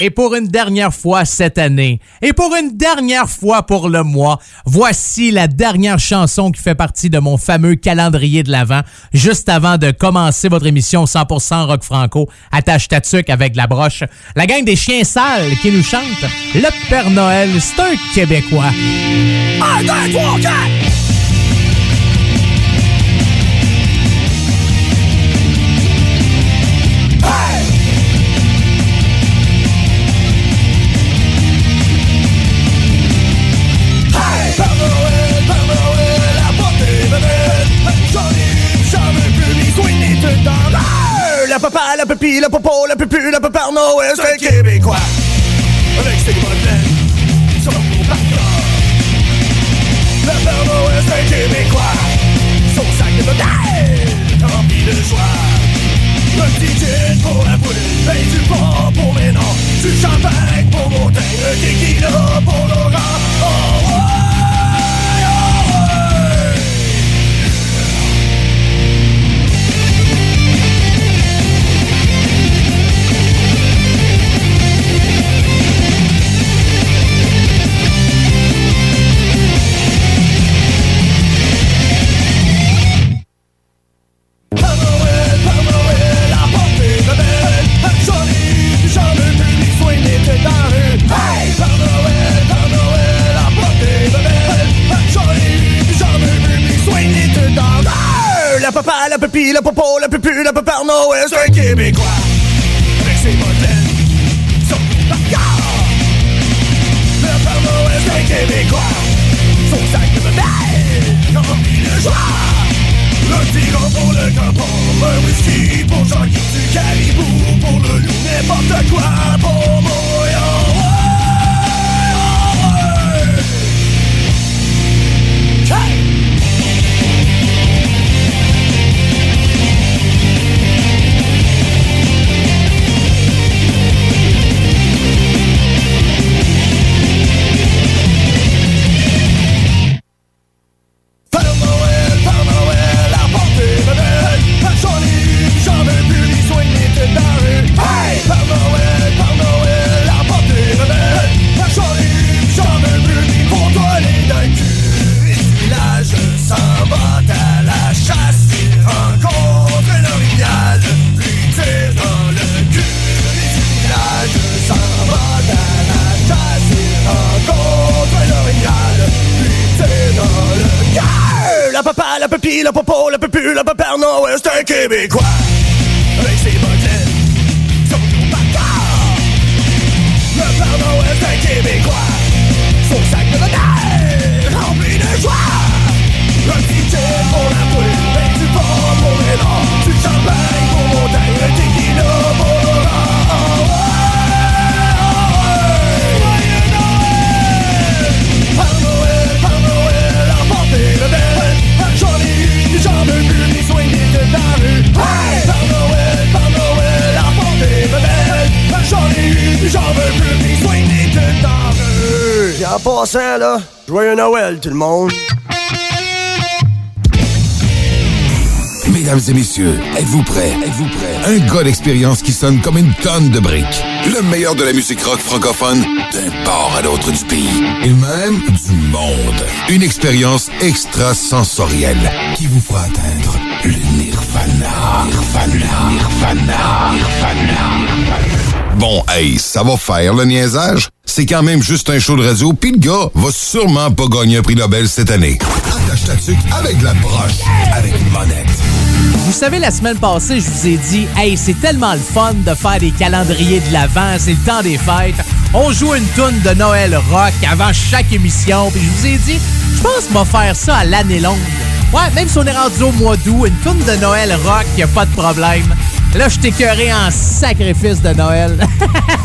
Et pour une dernière fois cette année, et pour une dernière fois pour le mois, voici la dernière chanson qui fait partie de mon fameux calendrier de l'Avent, juste avant de commencer votre émission 100% rock franco, attache ta avec la broche. La gang des chiens sales qui nous chante Le Père Noël, c'est un Québécois. 1, 2, 3, 4! Papa, la la popo, la pupu, la papa Noël, c'est un Québécois. Avec ses modèles, son parcours. Le Père Noël, c'est un Québécois. Son sac de modèles, rempli de joie. Le petit gin pour la poule, et du pont pour mes noms. Du champagne pour mon teint, le tequila pour Laurent. La papa, la pupille, la popo, la pupu, la papa Noël, c'est un Québécois. Avec ses modèles, son parcours. Le Père Noël, c'est un Québécois. Son sac de modèles, rempli de joie. Le tigre pour le capon, un whisky pour Jacques, du caribou pour le loup, n'importe quoi pour Montréal. Pupille, la popo, la pupu, la papa c'est un Québécois. Avec ses son. Le Père Noël, c'est un Québécois. Son sac de rempli de joie. Un petit pour la poule, pour les Noël, Noël, J'en ai eu, j'en veux plus en passant là, joyeux Noël tout le monde Mesdames et messieurs, êtes-vous prêts? Êtes-vous prêts? Un gars d'expérience qui sonne comme une tonne de briques. Le meilleur de la musique rock francophone d'un port à l'autre du pays. Et même du monde. Une expérience extrasensorielle qui vous fera atteindre le. Bon, hey, ça va faire le niaisage? C'est quand même juste un show de radio, pis le gars va sûrement pas gagner un prix Nobel cette année. Avec la broche. Vous savez, la semaine passée, je vous ai dit, hey, c'est tellement le fun de faire des calendriers de l'Avent, c'est le temps des fêtes. On joue une toune de Noël rock avant chaque émission, puis je vous ai dit, je pense qu'on va faire ça à l'année longue. Ouais, même si on est rendu au mois d'août, une toune de Noël rock, y a pas de problème. Là, je t'écœurerai en sacrifice de Noël.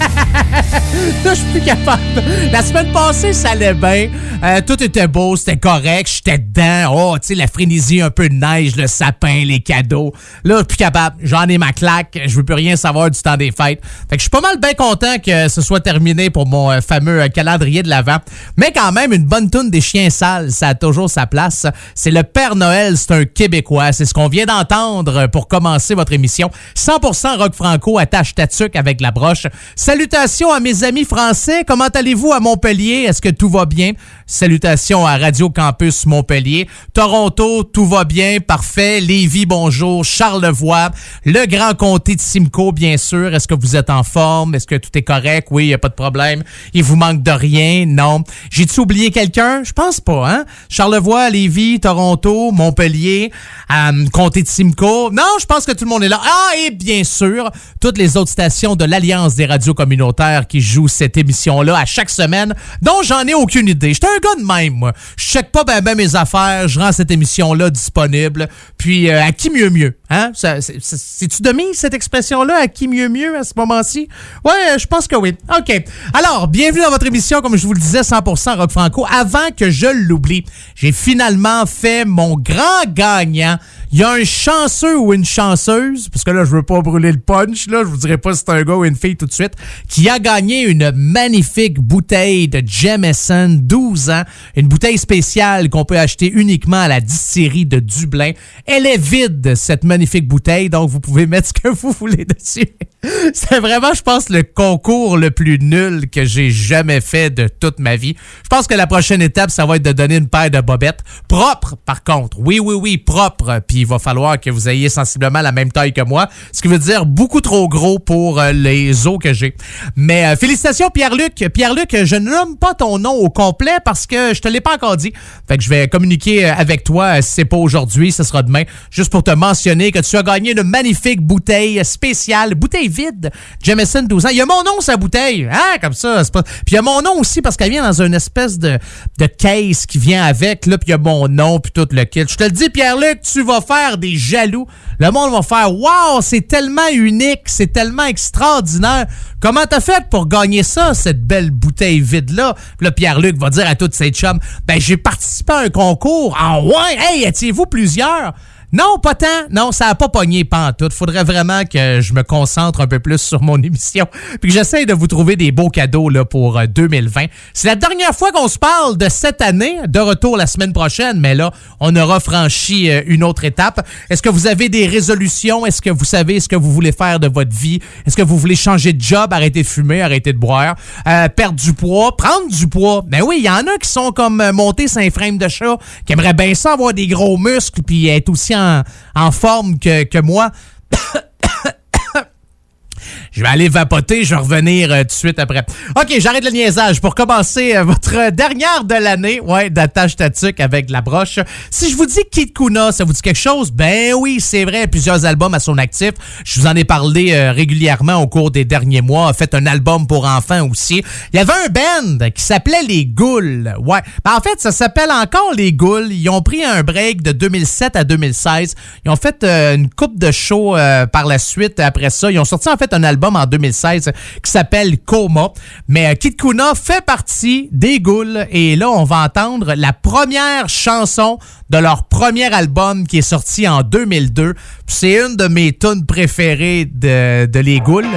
là, je suis plus capable. La semaine passée, ça allait bien. Euh, tout était beau, c'était correct, j'étais dedans. Oh, tu sais, la frénésie, un peu de neige, le sapin, les cadeaux. Là, je suis plus capable. J'en ai ma claque. Je veux plus rien savoir du temps des fêtes. Fait que je suis pas mal bien content que ce soit terminé pour mon euh, fameux euh, calendrier de l'Avent. Mais quand même, une bonne toune des chiens sales, ça a toujours sa place. C'est le Père Noël, c'est un Québécois. C'est ce qu'on vient d'entendre pour commencer votre émission. 100% rock franco, attache tatuc avec la broche. Salutations à mes amis français. Comment allez-vous à Montpellier? Est-ce que tout va bien? Salutations à Radio Campus Montpellier. Toronto, tout va bien, parfait. Lévis, bonjour. Charlevoix, le grand comté de Simcoe, bien sûr. Est-ce que vous êtes en forme? Est-ce que tout est correct? Oui, il a pas de problème. Il vous manque de rien? Non. J'ai-tu oublié quelqu'un? Je pense pas, hein? Charlevoix, Lévis, Toronto, Montpellier, euh, comté de Simcoe. Non, je pense que tout le monde est là. Ah, et bien sûr, toutes les autres stations de l'Alliance des radios communautaires qui jouent cette émission-là à chaque semaine, dont j'en ai aucune idée. J'étais un gars de même, moi. Je check pas ben, ben mes affaires, je rends cette émission-là disponible. Puis, euh, à qui mieux mieux? Hein? C'est-tu de mise, cette expression-là? À qui mieux mieux à ce moment-ci? Ouais, je pense que oui. OK. Alors, bienvenue dans votre émission, comme je vous le disais, 100% rock franco. Avant que je l'oublie, j'ai finalement fait mon grand gagnant il y a un chanceux ou une chanceuse, parce que là, je veux pas brûler le punch, là, je vous dirai pas si c'est un gars ou une fille tout de suite, qui a gagné une magnifique bouteille de Jameson 12 ans, une bouteille spéciale qu'on peut acheter uniquement à la distillerie de Dublin. Elle est vide, cette magnifique bouteille, donc vous pouvez mettre ce que vous voulez dessus. C'est vraiment, je pense, le concours le plus nul que j'ai jamais fait de toute ma vie. Je pense que la prochaine étape, ça va être de donner une paire de bobettes. Propres, par contre. Oui, oui, oui, propres. Puis il va falloir que vous ayez sensiblement la même taille que moi. Ce qui veut dire beaucoup trop gros pour euh, les os que j'ai. Mais euh, félicitations, Pierre-Luc. Pierre-Luc, je ne nomme pas ton nom au complet parce que je te l'ai pas encore dit. Fait que je vais communiquer euh, avec toi. Si c'est pas aujourd'hui, ce sera demain. Juste pour te mentionner que tu as gagné une magnifique bouteille spéciale. Bouteille vide. Jameson 12 ans. Il y a mon nom, sa bouteille. Ah, comme ça. Pas... Puis il y a mon nom aussi parce qu'elle vient dans une espèce de, de case qui vient avec. Là, puis il y a mon nom, puis tout le kit. Je te le dis, Pierre-Luc, tu vas faire des jaloux. Le monde va faire Wow, c'est tellement unique, c'est tellement extraordinaire. Comment t'as fait pour gagner ça, cette belle bouteille vide-là? Puis là, Pierre-Luc va dire à toutes ses chums Ben, j'ai participé à un concours. En ouais, hey, étiez-vous plusieurs? Non, pas tant. Non, ça a pas pogné pantoute. Faudrait vraiment que je me concentre un peu plus sur mon émission puis que j'essaie de vous trouver des beaux cadeaux pour 2020. Euh, C'est la dernière fois qu'on se parle de cette année. De retour la semaine prochaine, mais là, on aura franchi euh, une autre étape. Est-ce que vous avez des résolutions? Est-ce que vous savez ce que vous voulez faire de votre vie? Est-ce que vous voulez changer de job, arrêter de fumer, arrêter de boire, euh, perdre du poids, prendre du poids? Ben oui, il y en a qui sont comme sur un frame de chat, qui aimeraient bien ça avoir des gros muscles puis être aussi en, forme que, que moi. Je vais aller vapoter, je vais revenir euh, tout de suite après. OK, j'arrête le niaisage. Pour commencer euh, votre dernière de l'année, ouais, d'attache tatuc avec la broche. Si je vous dis Kid Kuna, ça vous dit quelque chose? Ben oui, c'est vrai, plusieurs albums à son actif. Je vous en ai parlé euh, régulièrement au cours des derniers mois. A fait un album pour enfants aussi. Il y avait un band qui s'appelait Les Goules. Ouais. Ben, en fait, ça s'appelle encore Les Goules. Ils ont pris un break de 2007 à 2016. Ils ont fait une coupe de shows par la suite après ça. Ils ont sorti en fait un album en 2016 qui s'appelle Coma. Mais euh, Kid Kuna fait partie des Ghouls et là, on va entendre la première chanson de leur premier album qui est sorti en 2002. C'est une de mes tunes préférées de, de Les Ghouls.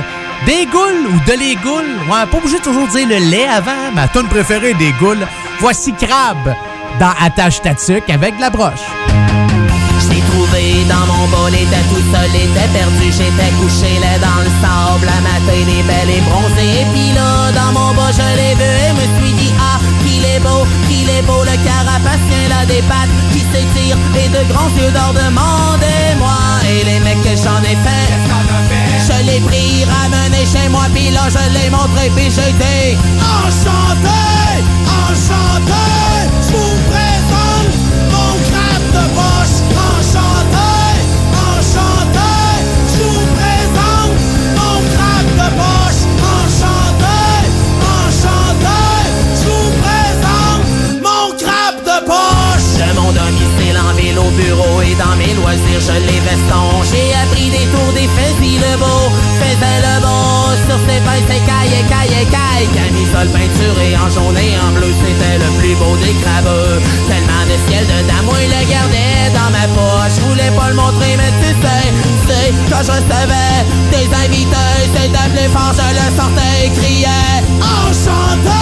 Des Ghouls ou de Les Ghouls? Ouais, pas obligé de toujours dire le lait avant. Ma tune préférée des Ghouls. Voici Crab dans Attache Tatuc avec la broche dans mon bol, était tout seul, était perdu, j'étais couché là dans le sable, la matin des belles et bronzée, et puis là, dans mon bas, je l'ai vu et me suis dit, ah, qu'il est beau, qu'il est beau, le carapacien là des pattes qui s'étire et de grands yeux d'or, demandez-moi, et les mecs que j'en ai fait, je l'ai pris, ramené chez moi, puis là, je l'ai montré, puis j'étais enchanté, enchanté, au bureau et dans mes loisirs je les veston J'ai appris des tours des faits puis le beau faisait le beau Sur ses pinces, ses cailles et vieille camisole peinturée en jaune et en bleu, c'était le plus beau des crabeux. Tellement de ciel dedans, moi il le gardais dans ma poche. Je voulais pas le montrer, mais tu sais, c'est quand je recevais des invités, c'est d'appeler fort, je le sortais et criais enchanté,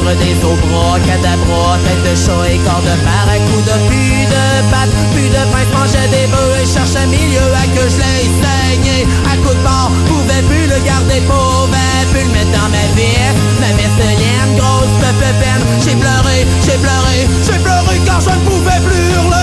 des eaux bras, cadabra, tête de chat et corps de barracuda, plus de pattes, plus de pain, mangeait des bœufs et cherchait milieu à que je l'ai saigné. À coup de barre, pouvais plus le garder, pouvais plus le mettre dans ma veste, ma de laine, grosse pepe peine. J'ai pleuré, j'ai pleuré, j'ai pleuré car je ne pouvais plus hurler.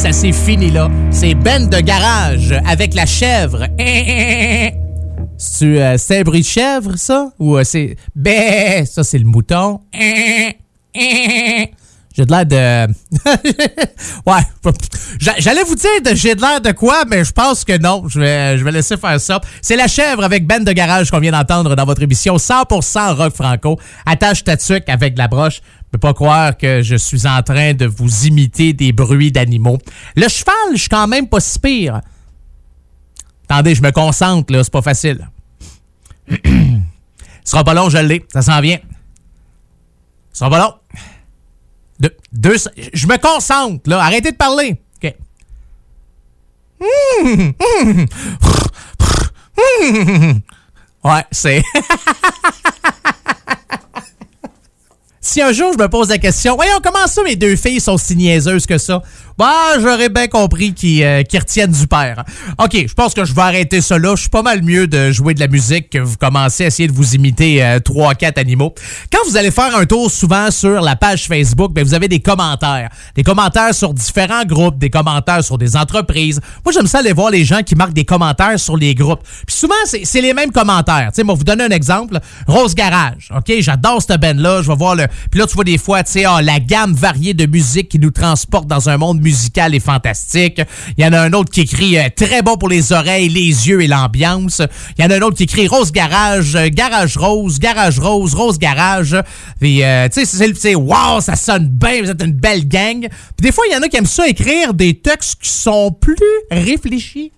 Ça s'est fini là. C'est Ben de garage avec la chèvre. C'est euh, un bruit de chèvre, ça? Ou euh, c'est. Ben, ça, c'est le mouton. J'ai de l'air de. ouais. J'allais vous dire de j'ai de l'air de quoi, mais je pense que non. Je vais, je vais laisser faire ça. C'est la chèvre avec Ben de garage qu'on vient d'entendre dans votre émission 100% rock franco. Attache ta avec la broche. Je peux pas croire que je suis en train de vous imiter des bruits d'animaux. Le cheval, je suis quand même pas si pire. Attendez, je me concentre, là, c'est pas facile. Ce sera pas long, je l'ai. Ça s'en vient. Ce sera pas long. Deux, je me concentre, là. Arrêtez de parler. OK. Ouais, c'est. si un jour je me pose la question, voyons, comment ça mes deux filles sont si niaiseuses que ça? Bah, j'aurais bien compris qu'ils euh, retiennent du père. OK, je pense que je vais arrêter ça là. Je suis pas mal mieux de jouer de la musique que vous commencez à essayer de vous imiter euh, trois, quatre animaux. Quand vous allez faire un tour souvent sur la page Facebook, ben, vous avez des commentaires. Des commentaires sur différents groupes, des commentaires sur des entreprises. Moi, j'aime ça aller voir les gens qui marquent des commentaires sur les groupes. Puis souvent, c'est les mêmes commentaires. Tu sais, moi, vous donner un exemple. Rose Garage. OK, j'adore cette band-là. Je vais voir le... Puis là, tu vois des fois, tu sais, ah, la gamme variée de musique qui nous transporte dans un monde musical musical est fantastique. Il y en a un autre qui écrit euh, très bon pour les oreilles, les yeux et l'ambiance. Il y en a un autre qui écrit Rose Garage, euh, Garage Rose, Garage Rose, Rose Garage. Puis, euh, tu sais, c'est wow, ça sonne bien, vous êtes une belle gang. Puis des fois, il y en a qui aiment ça écrire des textes qui sont plus réfléchis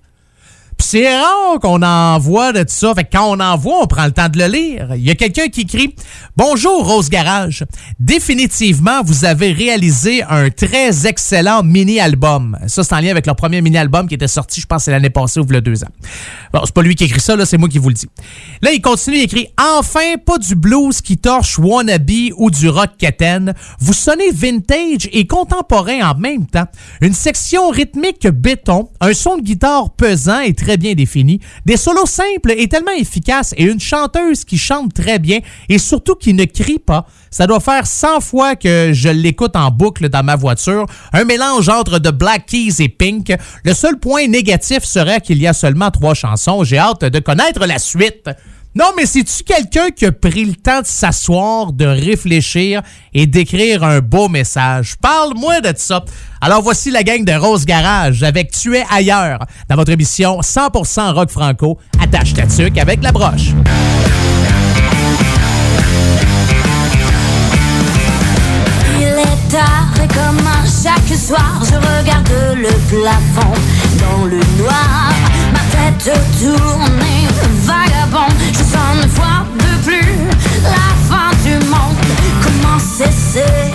c'est rare qu'on envoie de tout ça. Fait que quand on envoie, on prend le temps de le lire. Il y a quelqu'un qui écrit Bonjour Rose Garage. Définitivement, vous avez réalisé un très excellent mini-album. Ça, c'est en lien avec leur premier mini-album qui était sorti, je pense, l'année passée ou a deux ans. Bon, c'est pas lui qui écrit ça, là, c'est moi qui vous le dis. Là, il continue, il écrit Enfin, pas du blues qui torche Wannabe ou du rock quétaine. Vous sonnez vintage et contemporain en même temps. Une section rythmique béton, un son de guitare pesant et très bien défini, des solos simples et tellement efficaces et une chanteuse qui chante très bien et surtout qui ne crie pas. Ça doit faire 100 fois que je l'écoute en boucle dans ma voiture. Un mélange entre de Black Keys et Pink. Le seul point négatif serait qu'il y a seulement trois chansons. J'ai hâte de connaître la suite. Non, mais c'est-tu quelqu'un qui a pris le temps de s'asseoir, de réfléchir et d'écrire un beau message? Parle-moi de ça. Alors voici la gang de Rose Garage avec Tu ailleurs dans votre émission 100% rock franco. Attache ta avec la broche. Il est tard et chaque soir, je regarde le plafond dans le noir. Ma tête tourne, vagabond, je sens une fois de plus la fin du monde. Comment cesser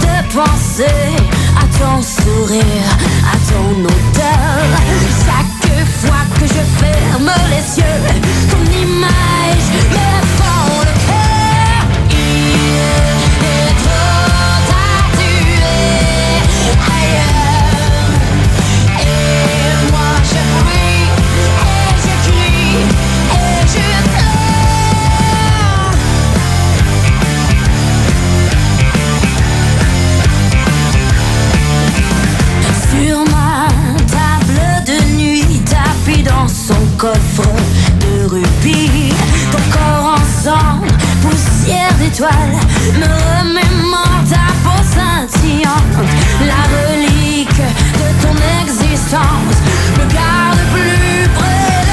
de penser à ton sourire, à ton odeur? Chaque fois que je ferme les yeux, ton image me Ton corps ensemble, poussière d'étoiles, me remémore ta peau scintillante. La relique de ton existence me garde plus près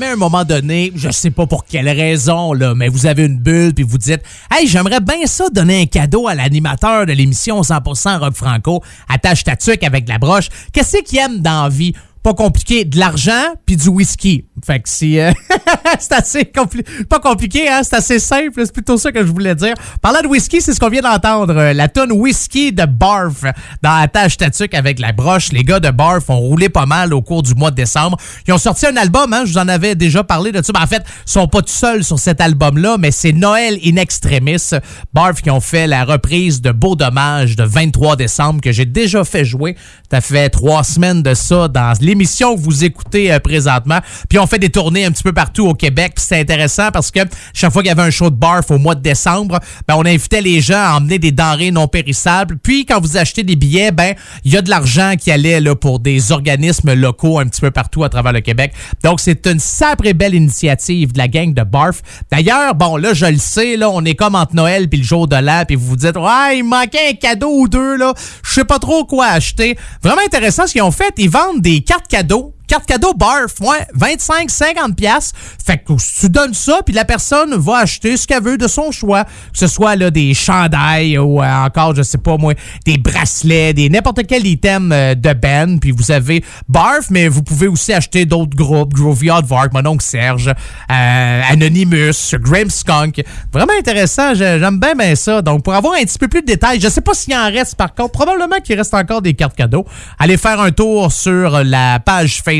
jamais à un moment donné, je sais pas pour quelle raison, là, mais vous avez une bulle puis vous dites Hey, j'aimerais bien ça donner un cadeau à l'animateur de l'émission 100% Rock Franco, attache ta tuque avec la broche. Qu'est-ce qu'il aime dans la vie? Pas compliqué, de l'argent puis du whisky. Fait que euh, c'est assez compli pas compliqué, hein? C'est assez simple, c'est plutôt ça que je voulais dire. Parlant de whisky, c'est ce qu'on vient d'entendre. euh, La tonne whisky de Barf dans Attache Tatuc avec la broche. Les gars de Barf ont roulé pas mal au cours du mois de décembre. Ils ont sorti un album, hein? Je vous en avais déjà parlé de ça. Ben, en fait, ils sont pas tout seuls sur cet album-là, mais c'est Noël in Extremis. Barf qui ont fait la reprise de Beau Dommage de 23 décembre que j'ai déjà fait jouer. Ça fait trois semaines de ça dans l'émission que vous écoutez euh, présentement. Puis on fait des tournées un petit peu partout au Québec. Puis c'est intéressant parce que chaque fois qu'il y avait un show de Barf au mois de décembre, ben on invitait les gens à emmener des denrées non périssables. Puis quand vous achetez des billets, ben il y a de l'argent qui allait là, pour des organismes locaux un petit peu partout à travers le Québec. Donc c'est une sacrée belle initiative de la gang de Barf. D'ailleurs, bon là je le sais là, on est comme entre Noël puis le jour de l'an puis vous vous dites ouais il manquait un cadeau ou deux là, je sais pas trop quoi acheter. Vraiment intéressant ce qu'ils ont fait, ils vendent des cartes cadeaux carte cadeau barf, ouais, 25 50 pièces. Fait que tu donnes ça puis la personne va acheter ce qu'elle veut de son choix, que ce soit là des chandails ou euh, encore je sais pas moi, des bracelets, des n'importe quel item euh, de band, puis vous avez barf mais vous pouvez aussi acheter d'autres groupes, Grovey Vark, mon oncle Serge, euh, Anonymous, Grim Skunk. Vraiment intéressant, j'ai- j'aime bien bien ça. Donc pour avoir un petit peu plus de détails, je sais pas s'il en reste par contre, probablement qu'il reste encore des cartes cadeaux. Allez faire un tour sur la page Facebook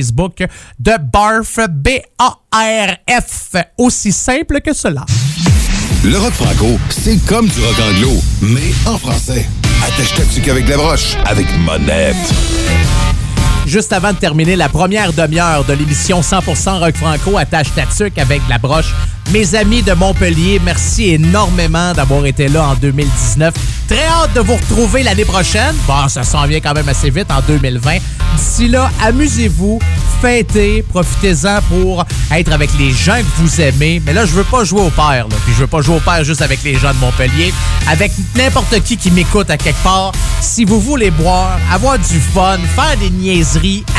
de Barf, B-A-R-F, aussi simple que cela. Le rock franco, c'est comme du rock anglo, mais en français. Attache ta avec la broche, avec monette. Juste avant de terminer la première demi-heure de l'émission 100% Rock Franco, attache ta avec la broche. Mes amis de Montpellier, merci énormément d'avoir été là en 2019. Très hâte de vous retrouver l'année prochaine. Bon, ça s'en vient quand même assez vite en 2020. D'ici là, amusez-vous, fêtez, profitez-en pour être avec les gens que vous aimez. Mais là, je veux pas jouer au père. Puis je veux pas jouer au père juste avec les gens de Montpellier. Avec n'importe qui qui m'écoute à quelque part. Si vous voulez boire, avoir du fun, faire des niaiseries,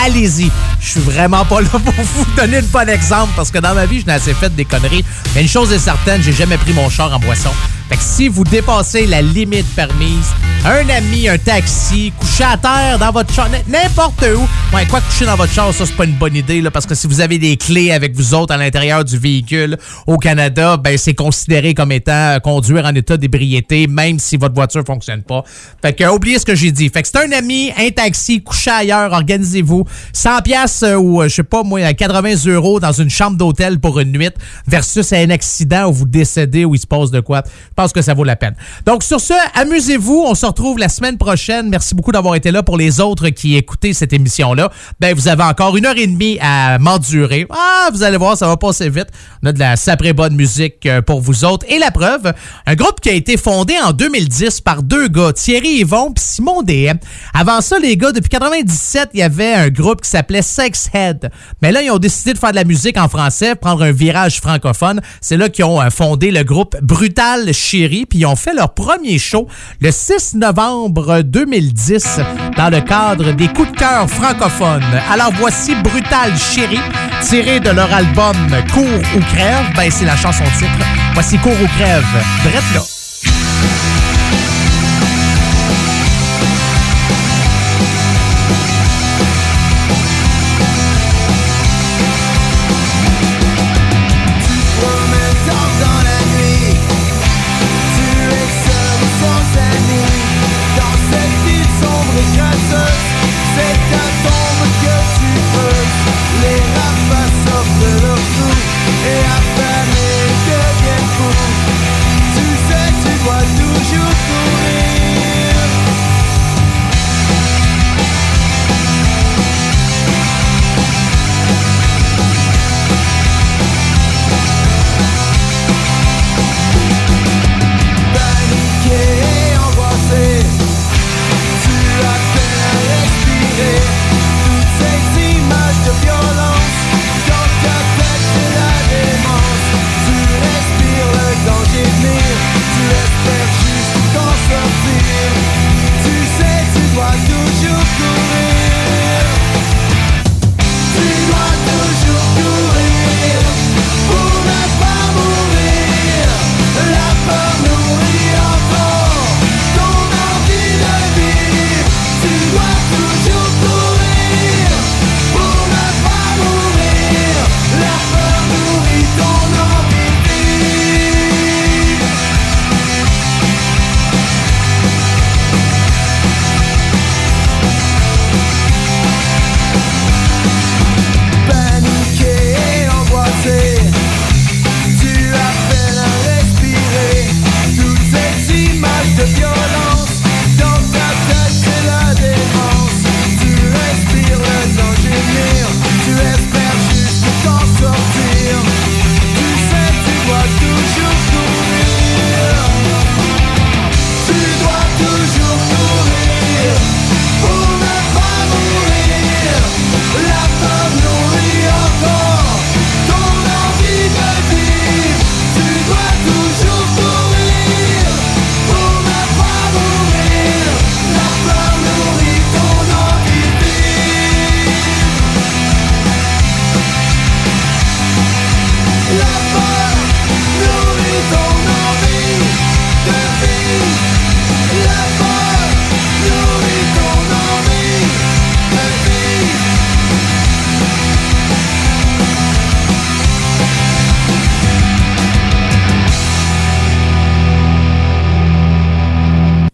allez-y. Je suis vraiment pas là pour vous donner le bon exemple parce que dans ma vie, je n'ai assez fait des conneries. Mais une chose est certaine, j'ai jamais pris mon char en boisson. Fait que si vous dépassez la limite permise, un ami, un taxi, coucher à terre dans votre char, n'importe où. Ouais, quoi coucher dans votre char, ça c'est pas une bonne idée là, parce que si vous avez des clés avec vous autres à l'intérieur du véhicule au Canada, ben c'est considéré comme étant euh, conduire en état d'ébriété, même si votre voiture fonctionne pas. Fait que euh, oubliez ce que j'ai dit. Fait que c'est un ami, un taxi, coucher ailleurs, organisez-vous. 100 pièces ou euh, je sais pas moi, à 80 euros dans une chambre d'hôtel pour une nuit versus un accident où vous décédez où il se passe de quoi. Que ça vaut la peine. Donc sur ce, amusez-vous. On se retrouve la semaine prochaine. Merci beaucoup d'avoir été là pour les autres qui écoutaient cette émission-là. Ben vous avez encore une heure et demie à m'endurer. Ah, vous allez voir, ça va passer vite. On a de la saprée bonne musique euh, pour vous autres. Et la preuve, un groupe qui a été fondé en 2010 par deux gars, Thierry Yvon puis Simon DM. Avant ça, les gars, depuis 97, il y avait un groupe qui s'appelait Sex Head. Mais là, ils ont décidé de faire de la musique en français, prendre un virage francophone. C'est là qu'ils ont euh, fondé le groupe Brutal Chéri, puis ils ont fait leur premier show le 6 novembre 2010 dans le cadre des coups de cœur francophones. Alors voici Brutal Chéri, tiré de leur album Cours ou crève. Ben, c'est la chanson titre. Voici Cours ou crève. Drette là.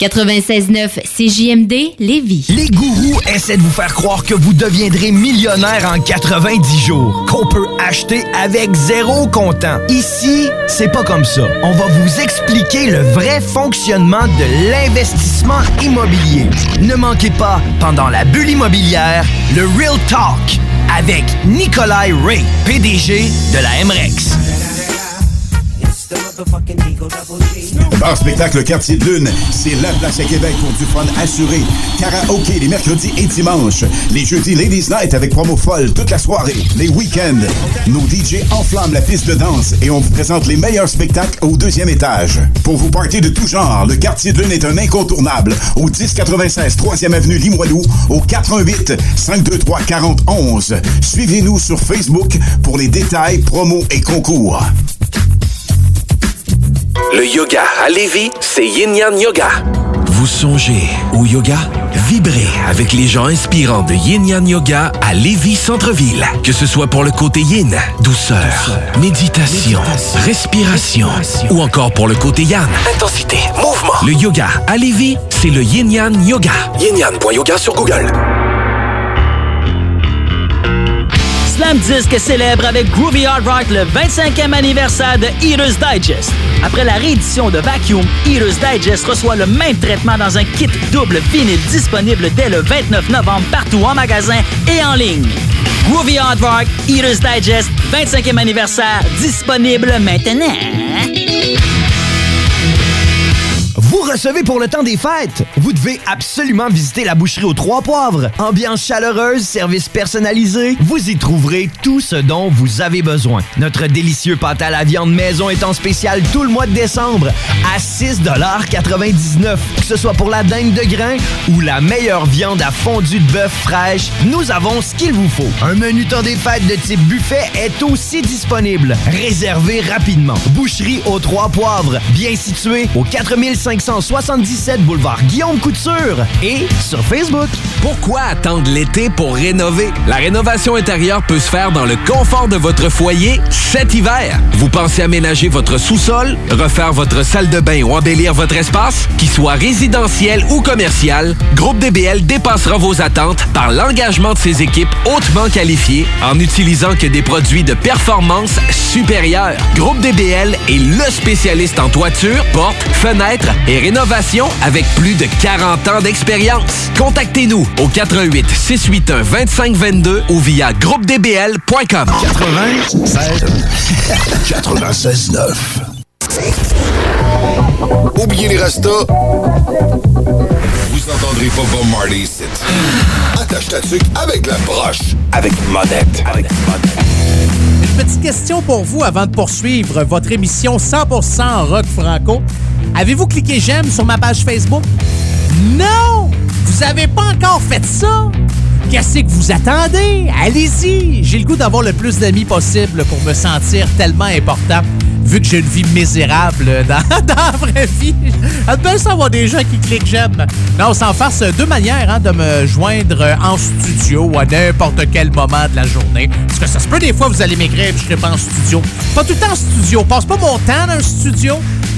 96.9 CJMD Lévis. Les gourous essaient de vous faire croire que vous deviendrez millionnaire en 90 jours, qu'on peut acheter avec zéro comptant. Ici, c'est pas comme ça. On va vous expliquer le vrai fonctionnement de l'investissement immobilier. Ne manquez pas, pendant la bulle immobilière, le Real Talk avec Nikolai Ray, PDG de la MREX. Bar spectacle Quartier de Lune, c'est la place à Québec pour du fun assuré. Karaoke les mercredis et dimanches. Les jeudis Ladies Night avec promo folle toute la soirée. Les week-ends, nos DJ enflamment la piste de danse et on vous présente les meilleurs spectacles au deuxième étage. Pour vous partir de tout genre, le Quartier de Lune est un incontournable au 1096 3e avenue Limoilou au 418 523 4011. Suivez-nous sur Facebook pour les détails, promos et concours. Le yoga à Lévis, c'est Yin Yang Yoga. Vous songez au yoga? Vibrez avec les gens inspirants de Yin Yang Yoga à Lévis Centre-Ville. Que ce soit pour le côté yin, douceur, méditation, respiration, ou encore pour le côté yang, intensité, mouvement. Le yoga à Lévis, c'est le Yin Yang Yoga. Yin-Yang.yoga sur Google. Slam Disc célèbre avec Groovy Hard Rock le 25e anniversaire de Eater's Digest. Après la réédition de Vacuum, Eater's Digest reçoit le même traitement dans un kit double vinyle disponible dès le 29 novembre partout en magasin et en ligne. Groovy Hard Rock, Eater's Digest, 25e anniversaire, disponible maintenant. Recevez pour le temps des fêtes. Vous devez absolument visiter la boucherie aux Trois Poivres. Ambiance chaleureuse, service personnalisé. Vous y trouverez tout ce dont vous avez besoin. Notre délicieux pâte à la viande maison est en spécial tout le mois de décembre à 6,99 Que ce soit pour la dingue de grain ou la meilleure viande à fondue de bœuf fraîche, nous avons ce qu'il vous faut. Un menu temps des fêtes de type buffet est aussi disponible. Réservez rapidement. Boucherie aux Trois Poivres, bien situé au 4577 boulevard Guillaume Couture et sur Facebook. Pourquoi attendre l'été pour rénover? La rénovation intérieure peut se faire dans le confort de votre foyer cet hiver. Vous pensez aménager votre sous-sol, refaire votre salle de bain ou embellir votre espace? Qu'il soit résidentiel ou commercial, Groupe DBL dépassera vos attentes par l'engagement de ses équipes hautement qualifiées en utilisant que des produits de performance supérieure. Groupe DBL est le spécialiste en toiture, portes, fenêtres et rénovation avec plus de 40 ans d'expérience. Contactez-nous au 88 681 2522 ou via groupedbl.com. 96 96 9. Oubliez les restos. Vous entendrez pas Bob Marley ici. Attache ta tuque avec la broche. Avec monette. Avec Une petite question pour vous avant de poursuivre votre émission 100% rock franco. Avez-vous cliqué j'aime sur ma page Facebook? Non! Vous avez pas encore fait ça? Qu'est-ce que vous attendez? Allez-y! J'ai le goût d'avoir le plus d'amis possible pour me sentir tellement important vu que j'ai une vie misérable dans, dans la vraie vie. J'aime bien ça avoir des gens qui cliquent j'aime. Non, sans farce, deux manières hein, de me joindre en studio à n'importe quel moment de la journée. Parce que ça se peut des fois, vous allez m'écrire et je serai pas en studio. Pas tout le temps en studio. Passe pas mon temps dans un studio.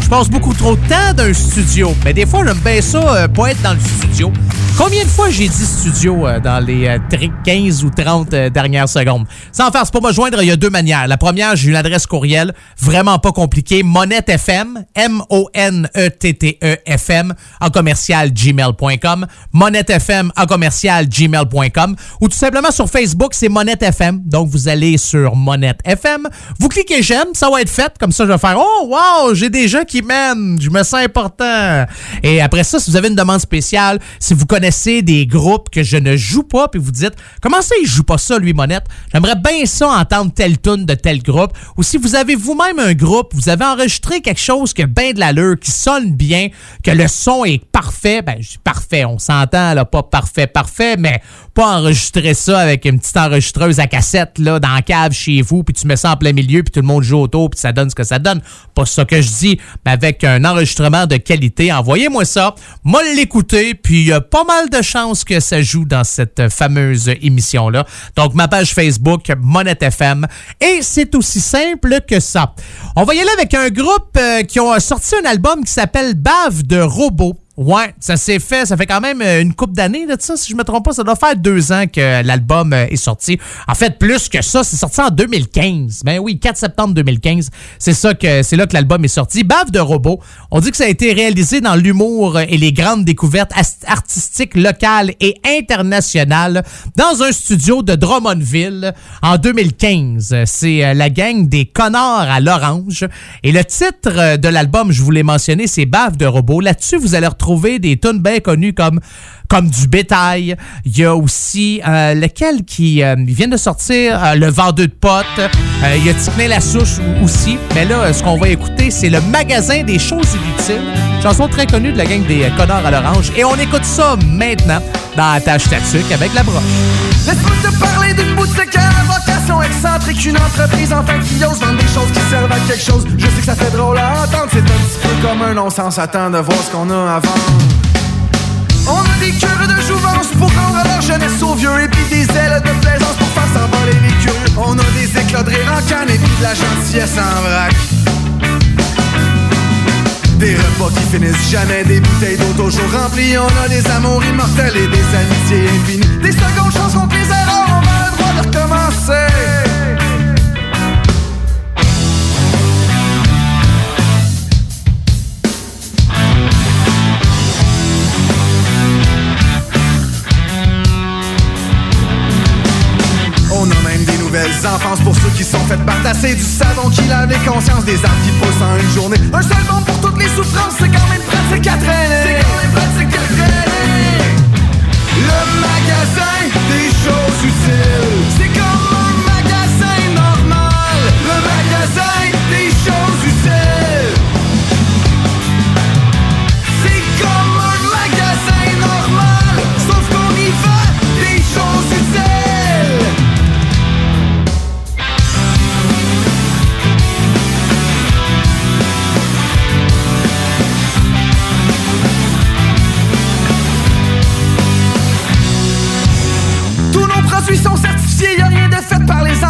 Je passe beaucoup trop de temps dans un studio. Mais des fois, j'aime bien ça, euh, pas être dans le studio. Combien de fois j'ai dit studio euh, dans les euh, 15 ou 30 euh, dernières secondes? Sans faire, c'est pour me joindre, il y a deux manières. La première, j'ai une adresse courriel vraiment pas compliquée, Monette FM, M-O-N-E-T-T-E-F-M, en commercial gmail.com, Monette FM en commercial gmail.com, ou tout simplement sur Facebook, c'est Monette FM. Donc, vous allez sur Monette FM, vous cliquez j'aime, ça va être fait. Comme ça, je vais faire, oh, wow, j'ai des gens qui m'aiment, je me sens important. Et après ça, si vous avez une demande spéciale, si vous connaissez des groupes que je ne joue pas, puis vous dites comment ça il joue pas ça lui Monette? J'aimerais bien ça entendre telle tune de tel groupe. Ou si vous avez vous-même un groupe, vous avez enregistré quelque chose qui a bien de l'allure, qui sonne bien, que le son est parfait, ben je dis parfait, on s'entend là, pas parfait, parfait, mais pas enregistrer ça avec une petite enregistreuse à cassette là dans la cave chez vous, puis tu mets ça en plein milieu, puis tout le monde joue autour, puis ça donne ce que ça donne. Pas ça que je dis, mais avec un enregistrement de qualité, envoyez-moi ça, moi l'écouter, puis il y a pas mal de chances que ça joue dans cette fameuse émission-là. Donc, ma page Facebook, Monette FM. Et c'est aussi simple que ça. On va y aller avec un groupe euh, qui a sorti un album qui s'appelle Bave de robots. Ouais, ça s'est fait. Ça fait quand même euh, une coupe d'années de ça, si je me trompe pas. Ça doit faire deux ans que l'album euh, est sorti. En fait, plus que ça, c'est sorti en 2015. Ben oui, 4 septembre 2015. C'est ça que c'est là que l'album est sorti. Bave de robot. On dit que ça a été réalisé dans l'humour et les grandes découvertes artistiques locales et internationales dans un studio de Drummondville en 2015. C'est euh, la gang des connards à l'orange. Et le titre de l'album, je vous l'ai mentionné, c'est Bave de robot. Là-dessus, vous allez retrouver des tunes bien connues comme comme du bétail. Il y a aussi euh, lequel qui euh, vient de sortir, euh, le vendeur de potes. Euh, il y a Ticné la souche aussi. Mais là, ce qu'on va écouter, c'est le magasin des choses inutiles. Chanson très connue de la gang des connards à l'orange. Et on écoute ça maintenant dans la tâche tatuque avec la broche. Laisse-moi te parler d'une boutique à vocation excentrique, une entreprise enfin qui ose vendre des choses qui servent à quelque chose. Je sais que ça fait drôle à entendre, c'est un petit peu comme un non-sens. Attends de voir ce qu'on a à vendre. On a des cœurs de jouvence pour rendre leur jeunesse aux vieux Et puis des ailes de plaisance pour faire s'envoler les curieux. On a des éclats de rire en canne et puis de la gentillesse en vrac. Des repas qui finissent jamais, des bouteilles d'eau toujours remplies. On a des amours immortels et des amitiés infinies. Des secondes chances contre des enfances pour ceux qui sont fait bartasser Du savon qui lave les consciences des arbres qui poussent en une journée. Un seul monde pour toutes les souffrances, c'est quand même pratique à traîner C'est à traîner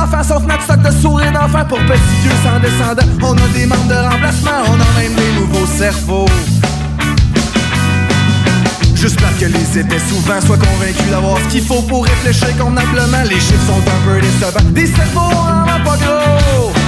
d'enfants, sauf notre stock de sourires d'enfants pour petits yeux sans descendant. On a des membres de remplacement, on a même des nouveaux cerveaux. Juste parce que les étaient souvent soient convaincus d'avoir ce qu'il faut pour réfléchir convenablement. Les chiffres sont un peu décevants. Des cerveaux en pas gros.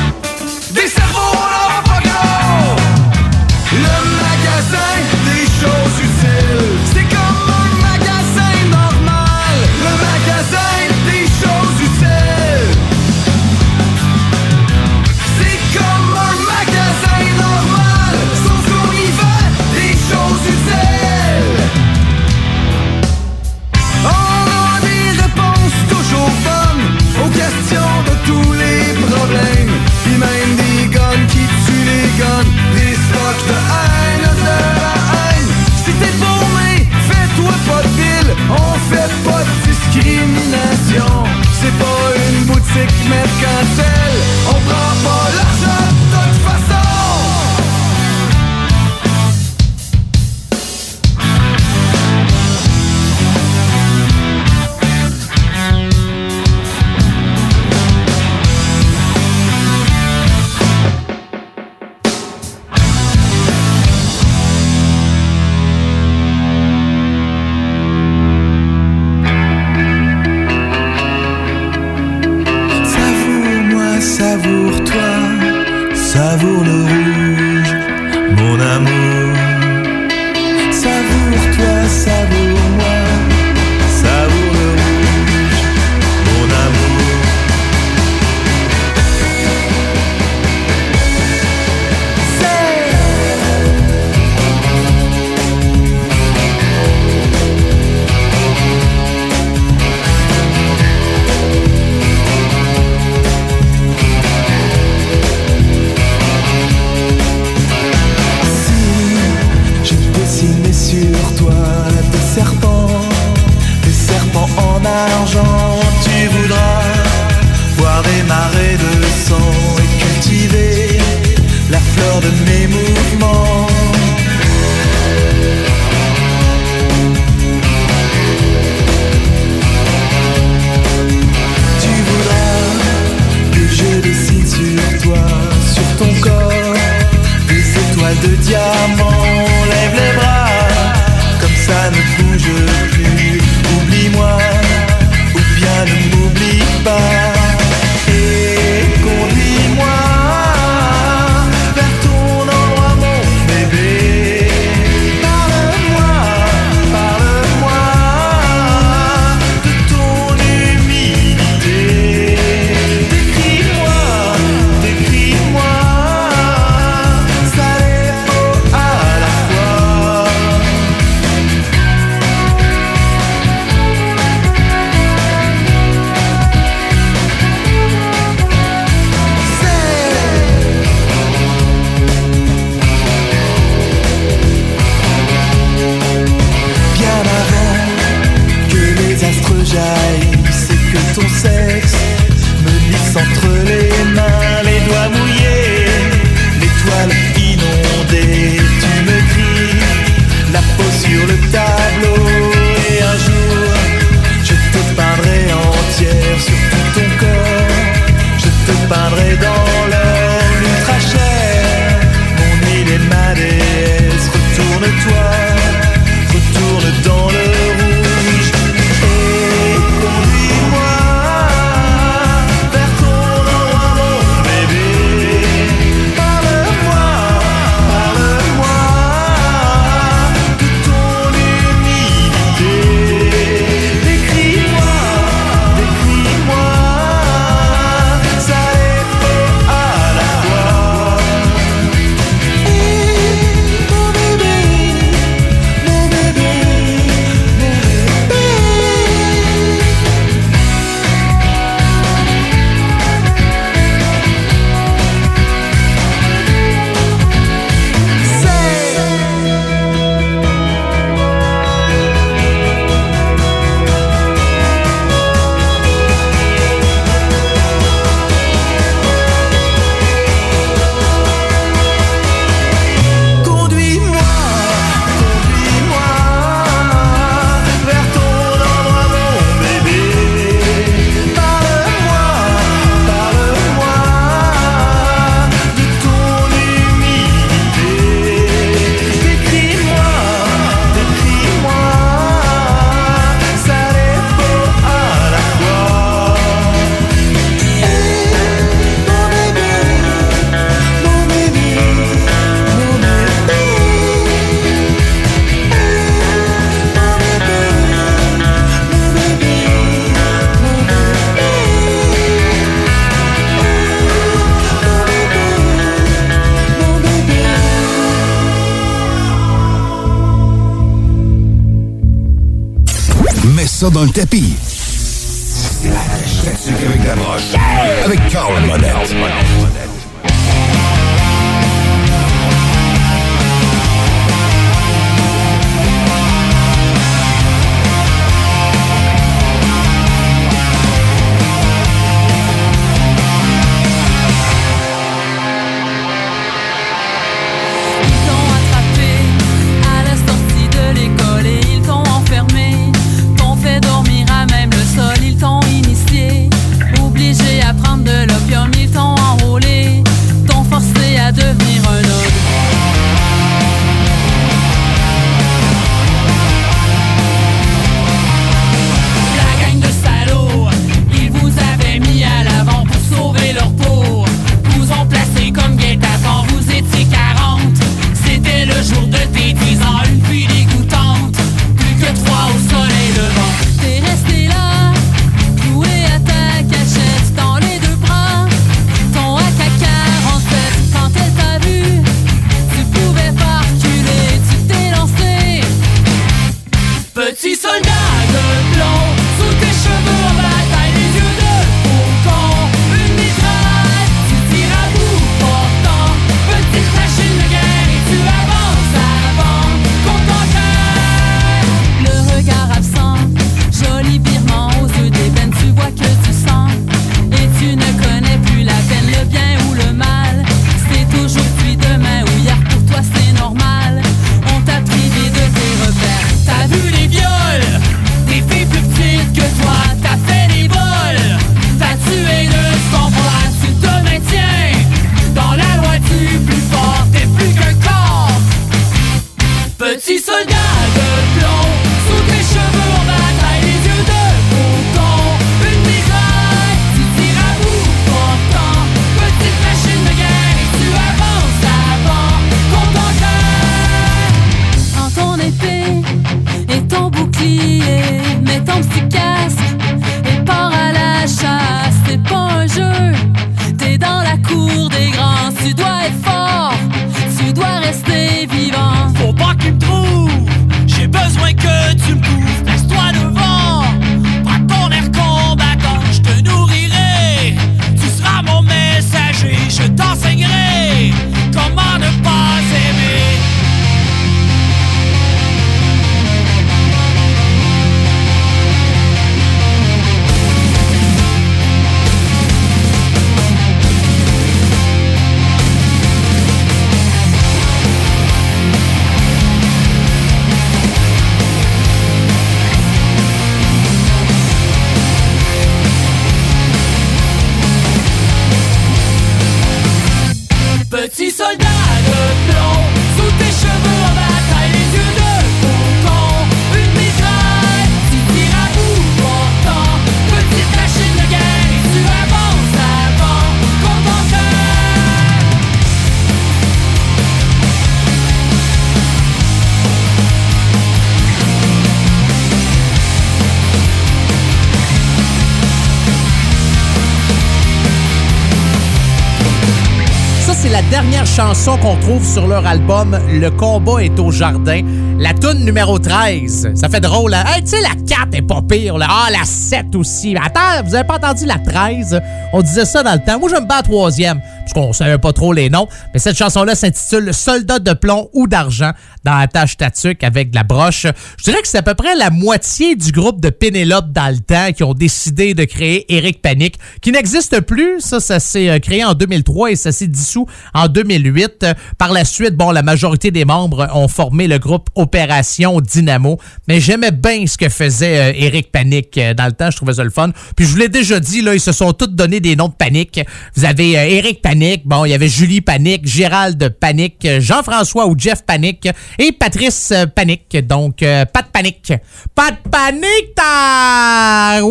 Chanson qu'on trouve sur leur album Le combat est au jardin. La tune numéro 13. Ça fait drôle. Hein? tu sais, la 4 est pas pire. Ah, la 7 aussi. Attends, vous avez pas entendu la 13? On disait ça dans le temps. Moi, j'aime pas la troisième qu'on savait pas trop les noms. Mais cette chanson-là s'intitule Soldat de plomb ou d'argent dans la tâche tatuc avec de la broche. Je dirais que c'est à peu près la moitié du groupe de Pénélope dans qui ont décidé de créer Eric Panic, qui n'existe plus. Ça, ça s'est euh, créé en 2003 et ça s'est dissous en 2008. Par la suite, bon, la majorité des membres ont formé le groupe Opération Dynamo. Mais j'aimais bien ce que faisait Eric euh, Panic euh, dans le temps. Je trouvais ça le fun. Puis je vous l'ai déjà dit, là, ils se sont tous donné des noms de panique. Vous avez Eric Panic Bon, il y avait Julie Panique, Gérald Panique, Jean-François ou Jeff Panique et Patrice Panique. Donc, euh, pas de panique. Pas de panique, ta!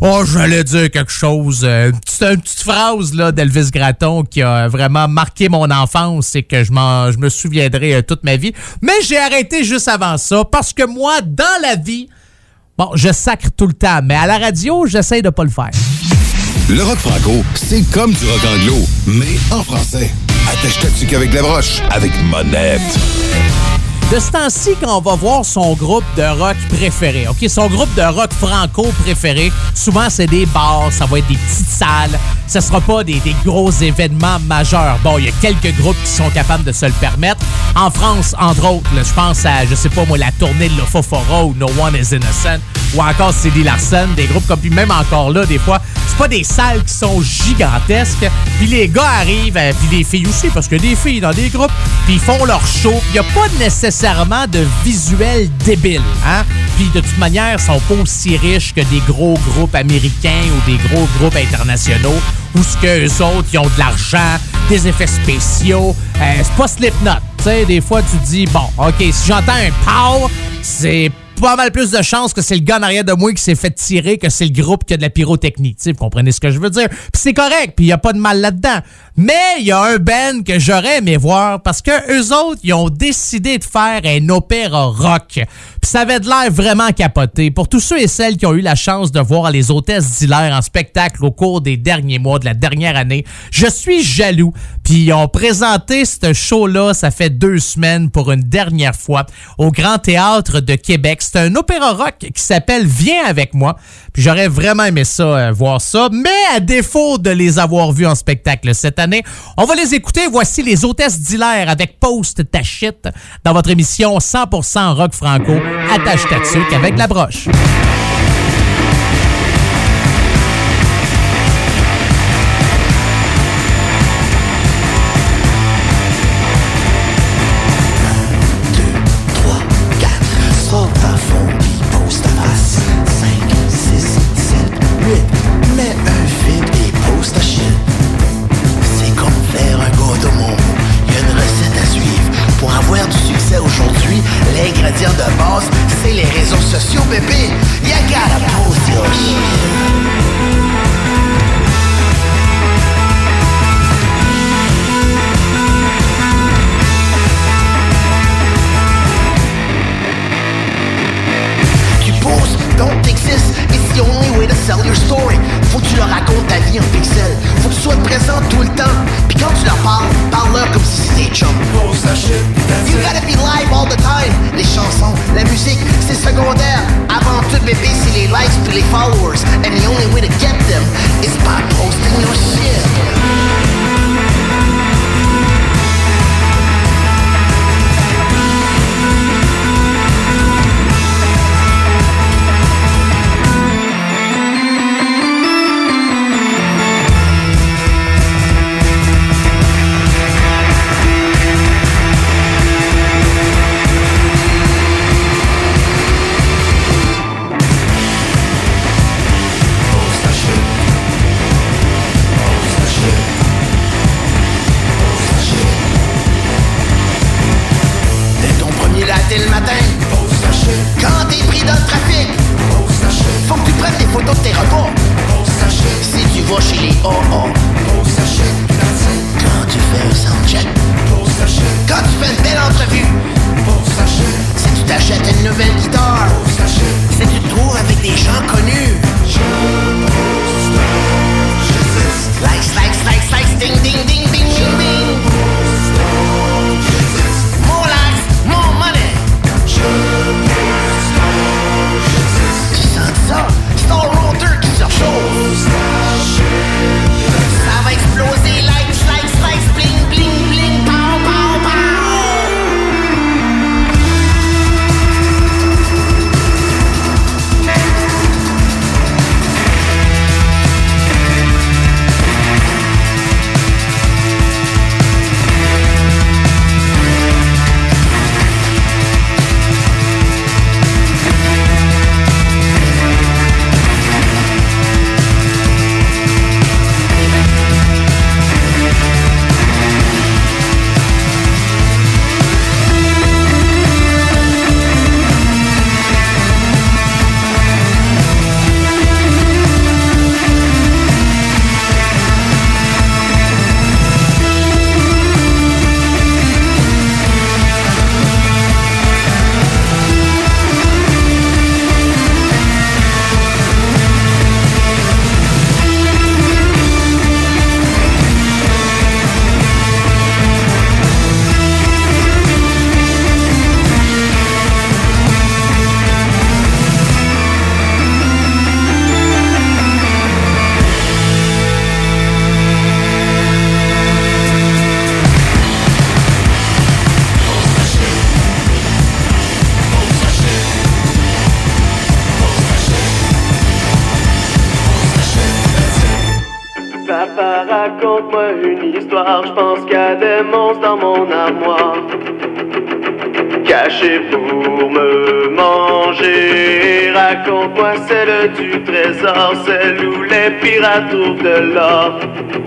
Oh, j'allais dire quelque chose. Euh, une petite, phrase là d'Elvis Gratton qui a vraiment marqué mon enfance et que je, je me souviendrai euh, toute ma vie. Mais j'ai arrêté juste avant ça parce que moi, dans la vie, bon, je sacre tout le temps, mais à la radio, j'essaie de pas le faire. Le rock franco, c'est comme du rock anglo, mais en français. Attache-toi avec la broche, avec Monette. De ce temps-ci, quand va voir son groupe de rock préféré, OK? Son groupe de rock franco préféré, souvent, c'est des bars, ça va être des petites salles. Ce sera pas des, gros événements majeurs. Bon, il y a quelques groupes qui sont capables de se le permettre. En France, entre autres, je pense à, je sais pas moi, la tournée de Lofofora ou No One is Innocent ou encore CD Larson, des groupes comme puis même encore là, des fois, c'est pas des salles qui sont gigantesques. Puis les gars arrivent, euh, puis les filles aussi, parce que des filles dans des groupes, puis ils font leur show. Il n'y a pas nécessairement de visuel débile. Hein? Puis de toute manière, ils sont pas aussi riches que des gros groupes américains ou des gros groupes internationaux où ce que eux autres, ils ont de l'argent, des effets spéciaux. Euh, c'est pas Slipknot. Sais, des fois, tu dis, bon, OK, si j'entends un pow, c'est pas mal plus de chances que c'est le gars en arrière de moi qui s'est fait tirer que c'est le groupe qui a de la pyrotechnie. Tu sais, vous comprenez ce que je veux dire? Puis c'est correct, puis il y a pas de mal là-dedans. Mais il y a un band que j'aurais aimé voir parce que eux autres, ils ont décidé de faire un opéra rock. Puis ça avait de l'air vraiment capoté. Pour tous ceux et celles qui ont eu la chance de voir les hôtesses d'Hilaire en spectacle au cours des derniers mois de la dernière année, je suis jaloux. Puis ils ont présenté ce show-là, ça fait deux semaines pour une dernière fois au Grand Théâtre de Québec. C'est un opéra rock qui s'appelle Viens avec moi. Puis j'aurais vraiment aimé ça, euh, voir ça. Mais à défaut de les avoir vus en spectacle cette année, on va les écouter. Voici les hôtesses d'Hilaire avec Post ta shit dans votre émission 100% rock franco. Attache ta avec la broche. C'est les réseaux sociaux bébé. Ya gotta post donc t'existes It's the only way to sell your story Faut que tu leur racontes ta vie en pixels Faut que tu sois présent tout le temps. Puis quand tu leur parles, parle-leur comme si c'était chum. You gotta be live all the time. Les chansons, la musique, c'est secondaire. Avant tout bébé, c'est les likes puis les followers. And the only way to get them Is by posting your shit où les pirates trouvent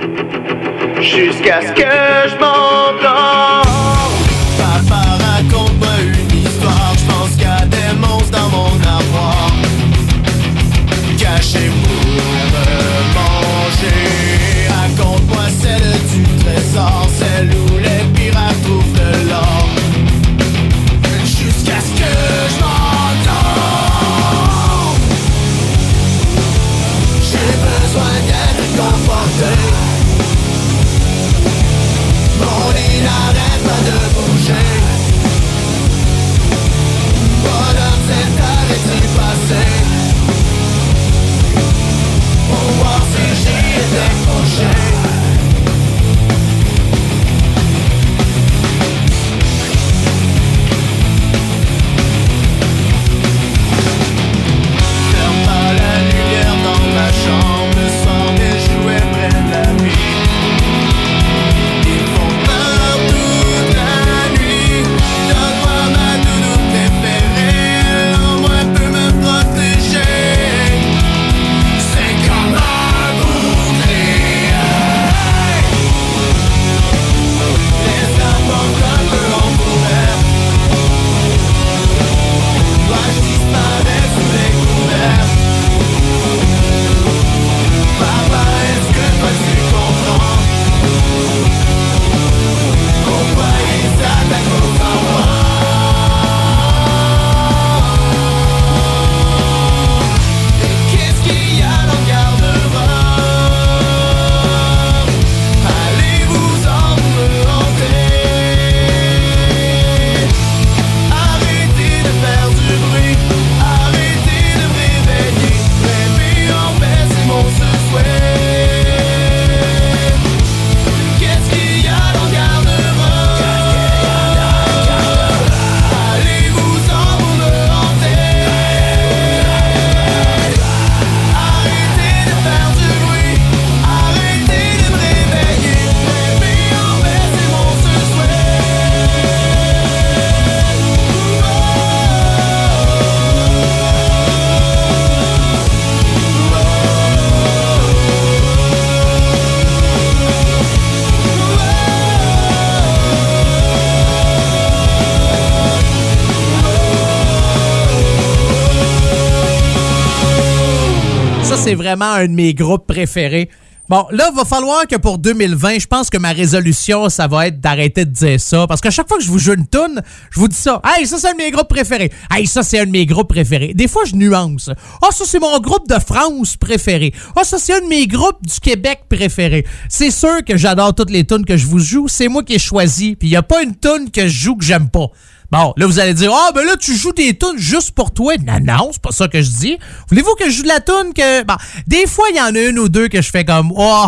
Un de mes groupes préférés. Bon, là, il va falloir que pour 2020, je pense que ma résolution, ça va être d'arrêter de dire ça. Parce qu'à chaque fois que je vous joue une toune, je vous dis ça. Hey, ça, c'est un de mes groupes préférés. Hey, ça, c'est un de mes groupes préférés. Des fois, je nuance. Ah, ça, c'est mon groupe de France préféré. Ah, ça, c'est un de mes groupes du Québec préféré. C'est sûr que j'adore toutes les tunes que je vous joue. C'est moi qui ai choisi. Puis il n'y a pas une tune que je joue que j'aime pas. Bon, là, vous allez dire, ah, ben là, tu joues des tunes juste pour toi. Non, non, c'est pas ça que je dis. Voulez-vous que je joue de la tune que. Bon, des fois, il y en a une ou deux que je fais comme, oh,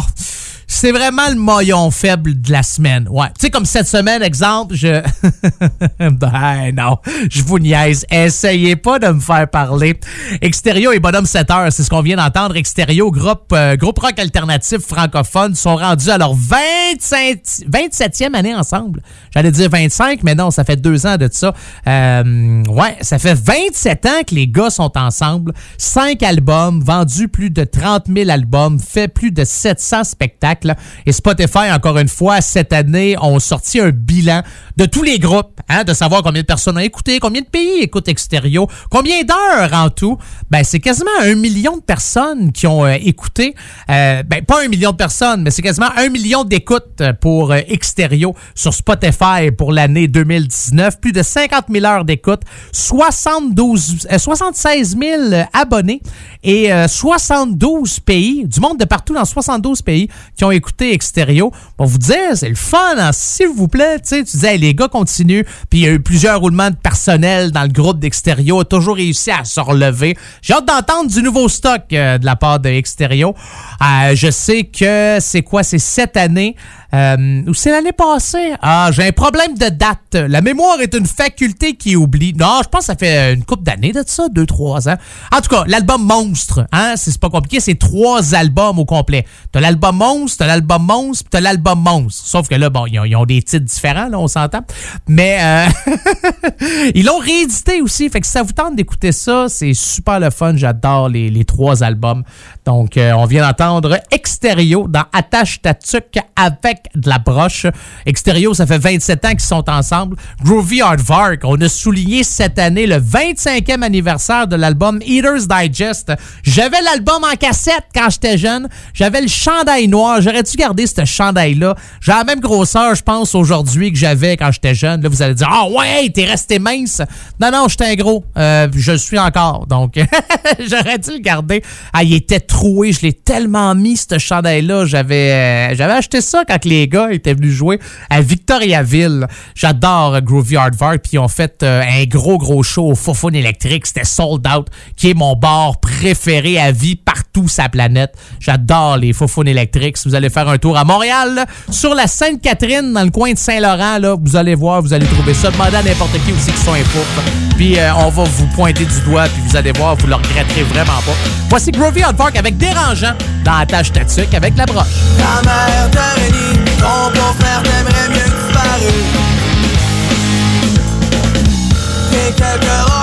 c'est vraiment le maillon faible de la semaine. Ouais. Tu sais, comme cette semaine, exemple, je. ben non, je vous niaise. Essayez pas de me faire parler. Extérieur et Bonhomme 7 heures, c'est ce qu'on vient d'entendre. Extérieur, groupe, euh, groupe rock alternatif francophone, sont rendus à leur 25, 27e année ensemble. J'allais dire 25, mais non, ça fait deux ans de ça. Euh, ouais, ça fait 27 ans que les gars sont ensemble. Cinq albums, vendus plus de 30 000 albums, fait plus de 700 spectacles. Et Spotify, encore une fois, cette année, ont sorti un bilan de tous les groupes, hein, de savoir combien de personnes ont écouté, combien de pays écoutent Extérieur, combien d'heures en tout. Ben, c'est quasiment un million de personnes qui ont euh, écouté. Euh, ben, pas un million de personnes, mais c'est quasiment un million d'écoutes pour euh, sur Spotify pour l'année 2019. Plus de 50 000 heures d'écoute, 72, euh, 76 000 abonnés et euh, 72 pays, du monde de partout dans 72 pays qui ont écouté Extérieur. Pour vous dire, c'est le fun, hein, s'il vous plaît. Tu sais, tu disais, les gars continuent. Puis il y a eu plusieurs roulements de personnel dans le groupe d'Extérieur, toujours réussi à se relever. J'ai hâte d'entendre du nouveau stock euh, de la part de Extérieur. Euh, je sais que c'est quoi, c'est cette année Euh, ou c'est l'année passée? Ah, j'ai un problème de date. La mémoire est une faculté qui oublie. Non, je pense que ça fait une couple d'années de ça, deux, trois ans. En tout cas, l'album Monstre, hein, c'est pas compliqué, c'est trois albums au complet. T'as l'album Monstre, t'as l'album Monstre, t'as l'album Monstre. Sauf que là, bon, ils ont, des titres différents, là, on s'entend. Mais euh, ils l'ont réédité aussi. Fait que si ça vous tente d'écouter ça, c'est super le fun. J'adore les, trois albums. Donc, euh, on vient d'entendre Extérieur dans Attache ta tuque de la broche. Extérieur, ça fait 27 ans qu'ils sont ensemble. Groovy Aardvark, on a souligné cette année le 25e anniversaire de l'album Eater's Digest. J'avais l'album en cassette quand j'étais jeune. J'avais le chandail noir. J'aurais dû garder ce chandail-là? J'ai la même grosseur, je pense, aujourd'hui que j'avais quand j'étais jeune. Là, vous allez dire, ah ouais, t'es resté mince. Non, non, j'étais un gros. Euh, je le suis encore. Donc, j'aurais dû le garder. Ah, il était troué. Je l'ai tellement mis, ce chandail-là. J'avais, euh, j'avais acheté ça quand les gars étaient venus jouer à Victoriaville. J'adore euh, Groovy Hardvark. Puis ils ont fait euh, un gros, gros show au Fofone électrique. C'était sold out, qui est mon bar préféré à vie partout sa planète. J'adore les Fofone électriques. Si vous allez faire un tour à Montréal, sur la Sainte-Catherine, dans le coin de Saint-Laurent, là, vous allez voir, vous allez trouver ça. Demandez à n'importe qui aussi qui sont un Puis euh, on va vous pointer du doigt, puis vous allez voir, vous le regretterez vraiment pas. Voici Groovy Hardvark avec Dérangeant dans la tâche statique avec la broche. Ta mère ton beau-frère t'aimerait mieux que tu quelques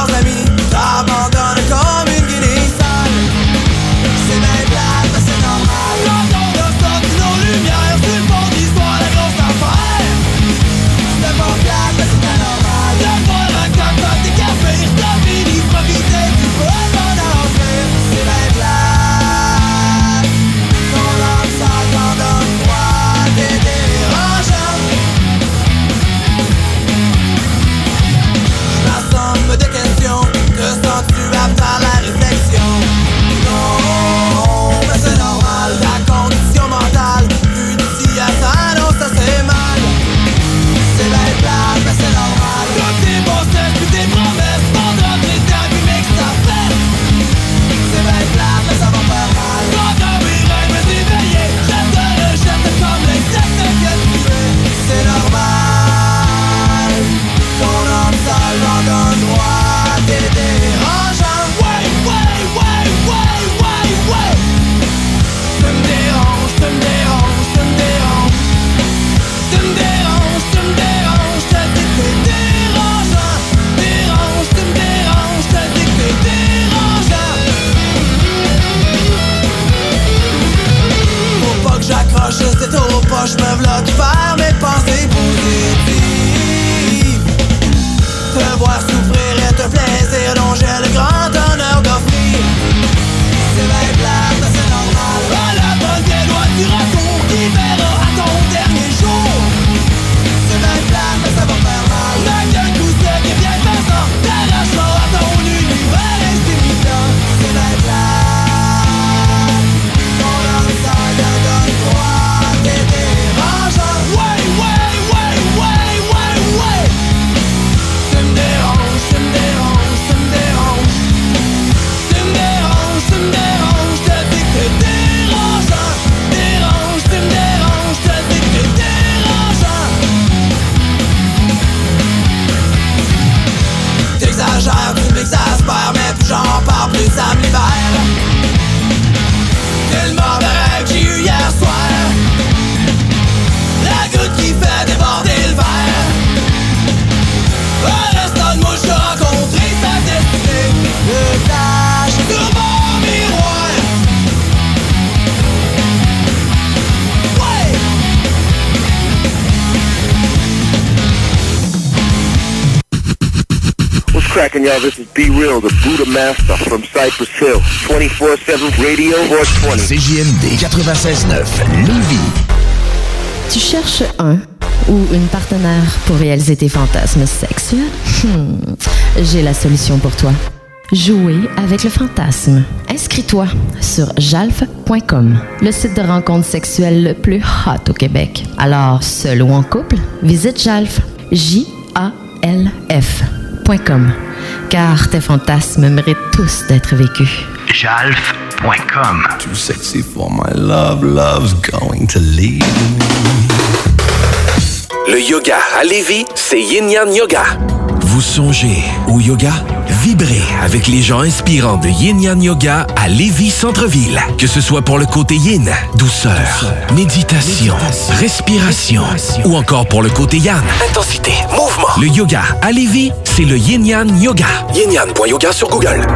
What's cracking, y'all? This is Be Real, the Buddha Master from Cypress Hill. 24-7 Radio 420. CJMD 96.9 Lévis. Tu cherches un ou une partenaire pour réaliser tes fantasmes sexuels? Hmm, J'ai la solution pour toi. Jouer avec le fantasme. Inscris-toi sur jalf.com, le site de rencontre sexuelle le plus hot au Québec. Alors, seul ou en couple, visite jalf. J-A-L-F.com. Car tes fantasmes méritent tous d'être vécus. Jalf.com. Too sexy for my love, love's going to leave me. Le yoga à Lévis, c'est Yin Yang Yoga. Vous songez au yoga? Vibrez avec les gens inspirants de Yin Yang Yoga à Lévis Centre-Ville. Que ce soit pour le côté yin, douceur, méditation, respiration, ou encore pour le côté yang, intensité, mouvement. Le yoga à Lévis, c'est le Yin Yang Yoga. Yin Yang.yoga sur Google.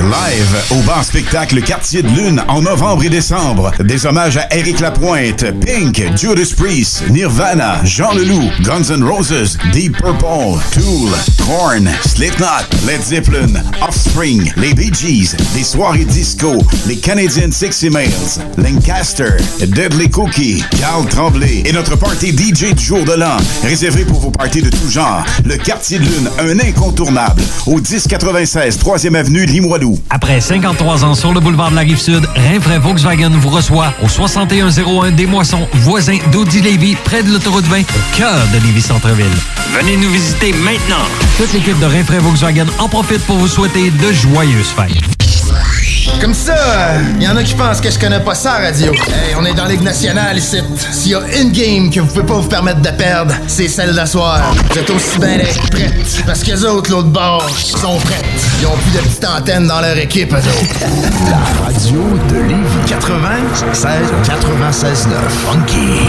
Live au bar spectacle Quartier de Lune en novembre et décembre. Des hommages à Eric Lapointe, Pink, Judas Priest, Nirvana, Jean Leloup, Guns N' Roses, Deep Purple, Tool, Korn, Slipknot, Led Zeppelin, Offspring, les Bee Gees, des soirées disco, les Canadian Sexy Males, Lancaster, Deadly Cookie, Carl Tremblay et notre party DJ du jour de l'an. Réservé pour vos parties de tout genre. Le Quartier de Lune, un incontournable. Au 1096 3e Avenue Limoilou. Après 53 ans sur le boulevard de la Rive-Sud, Rinfraie Volkswagen vous reçoit au 6101 des Moissons, voisin d'Audi Lévis, près de l'autoroute 20, au cœur de Lévis-Centreville. Venez nous visiter maintenant. Toute l'équipe de Rinfraie Volkswagen en profite pour vous souhaiter de joyeuses fêtes. Comme ça, il y en a qui pensent que je connais pas ça, radio. Hey, on est dans Ligue nationale ici. S'il y a une game que vous pouvez pas vous permettre de perdre, c'est celle d'asseoir. Vous êtes aussi bien prêtes. Parce que les autres, l'autre bord, sont prêtes. Ils ont plus de petites antennes dans leur équipe, eux autres. La radio de Lévis 96 96 9 Funky.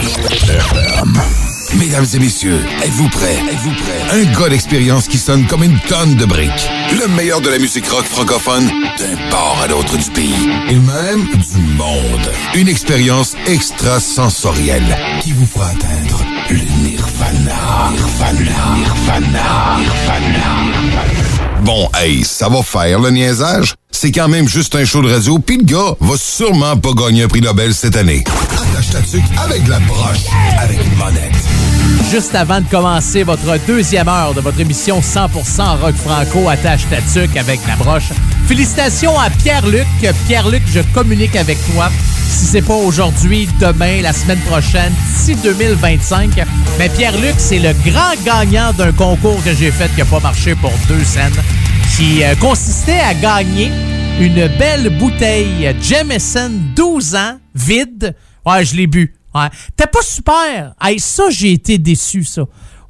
Mesdames et messieurs, êtes-vous prêts? Êtes-vous prêts? Un gars d'expérience qui sonne comme une tonne de briques. Le meilleur de la musique rock francophone d'un port à l'autre du pays. Et même du monde. Une expérience extrasensorielle qui vous fera atteindre le nirvana. Nirvana. Nirvana. Nirvana. Bon, hey, ça va faire le niaisage? C'est quand même juste un show de radio, pis le gars va sûrement pas gagner un prix Nobel cette année. Attache ta avec la broche, avec. Juste avant de commencer votre deuxième heure de votre émission 100% rock franco attache ta avec la broche. Félicitations à Pierre-Luc. Pierre-Luc, je communique avec toi. Si c'est pas aujourd'hui, demain, la semaine prochaine, d'ici 2025. Mais Pierre-Luc, c'est le grand gagnant d'un concours que j'ai fait qui n'a pas marché pour deux scènes, qui euh, consistait à gagner une belle bouteille Jameson 12 ans, vide. Ouais, je l'ai bu. Ouais. T'es pas super. Hey, ça, j'ai été déçu, ça.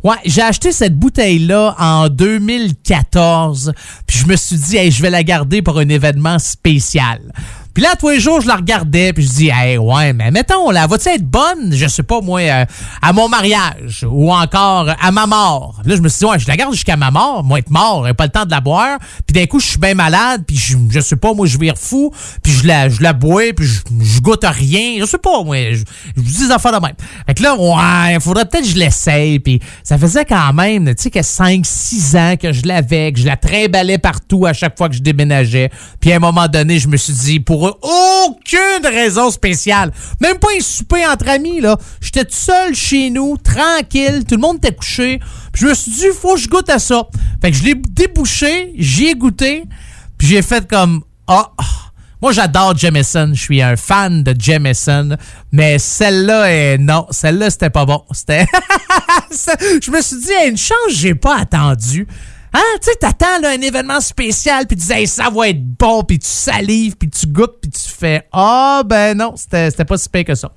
Ouais, j'ai acheté cette bouteille-là en 2014. Puis je me suis dit, hey, je vais la garder pour un événement spécial. Puis là, tous les jours, je la regardais, puis je dis, hey, ouais, mais mettons, là, va-tu être bonne, je sais pas, moi, euh, à mon mariage ou encore à ma mort? Là, je me suis dit, ouais, je la garde jusqu'à ma mort, moi, être mort, j'ai pas le temps de la boire. Puis d'un coup, je suis bien malade, puis je, je sais pas, moi, je vire fou, puis je la, je la bois, puis je, goûte à rien, je sais pas, moi, je, je dis des affaires de même. Fait que là, ouais, il faudrait peut-être que je l'essaye, puis ça faisait quand même, tu sais, que 5-6 ans que je l'avais, que je la trimballais partout à chaque fois que je déménageais. Puis à un moment donné, je me suis dit, pour aucune raison spéciale. Même pas un souper entre amis, là. J'étais tout seul chez nous, tranquille, tout le monde était couché. Puis je me suis dit, faut que je goûte à ça. Fait que je l'ai débouché, j'y ai goûté, puis j'ai fait comme, ah, moi, j'adore Jameson. Je suis un fan de Jameson. Mais celle-là, est... non, celle-là, c'était pas bon. C'était. je me suis dit, une chance, j'ai pas attendu. Hein, tu sais, t'attends là, un événement spécial, puis tu dis, ça va être bon, puis tu salives, puis tu goûtes, puis tu fais, ah, ben non, c'était pas si pire que ça.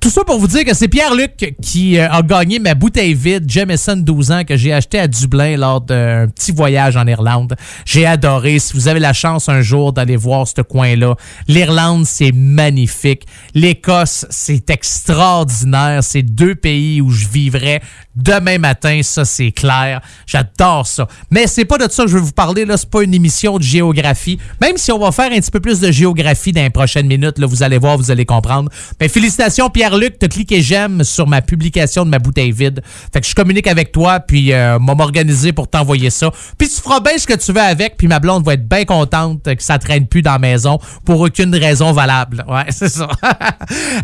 Tout ça pour vous dire que c'est Pierre-Luc qui euh, a gagné ma bouteille vide Jameson 12 ans que j'ai acheté à Dublin lors d'un petit voyage en Irlande. J'ai adoré. Si vous avez la chance un jour d'aller voir ce coin-là, l'Irlande, c'est magnifique. L'Écosse, c'est extraordinaire. C'est deux pays où je vivrais demain matin, ça c'est clair. J'adore ça. Mais c'est pas de ça que je vais vous parler là, c'est pas une émission de géographie. Même si on va faire un petit peu plus de géographie dans les prochaines minutes, là, vous allez voir, vous allez comprendre. Mais félicitations Pierre-Luc, t'as cliqué j'aime sur ma publication de ma bouteille vide. Fait que je communique avec toi puis euh, m'organiser pour t'envoyer ça. Puis tu feras bien ce que tu veux avec puis ma blonde va être bien contente que ça traîne plus dans la maison pour aucune raison valable. Ouais, c'est ça.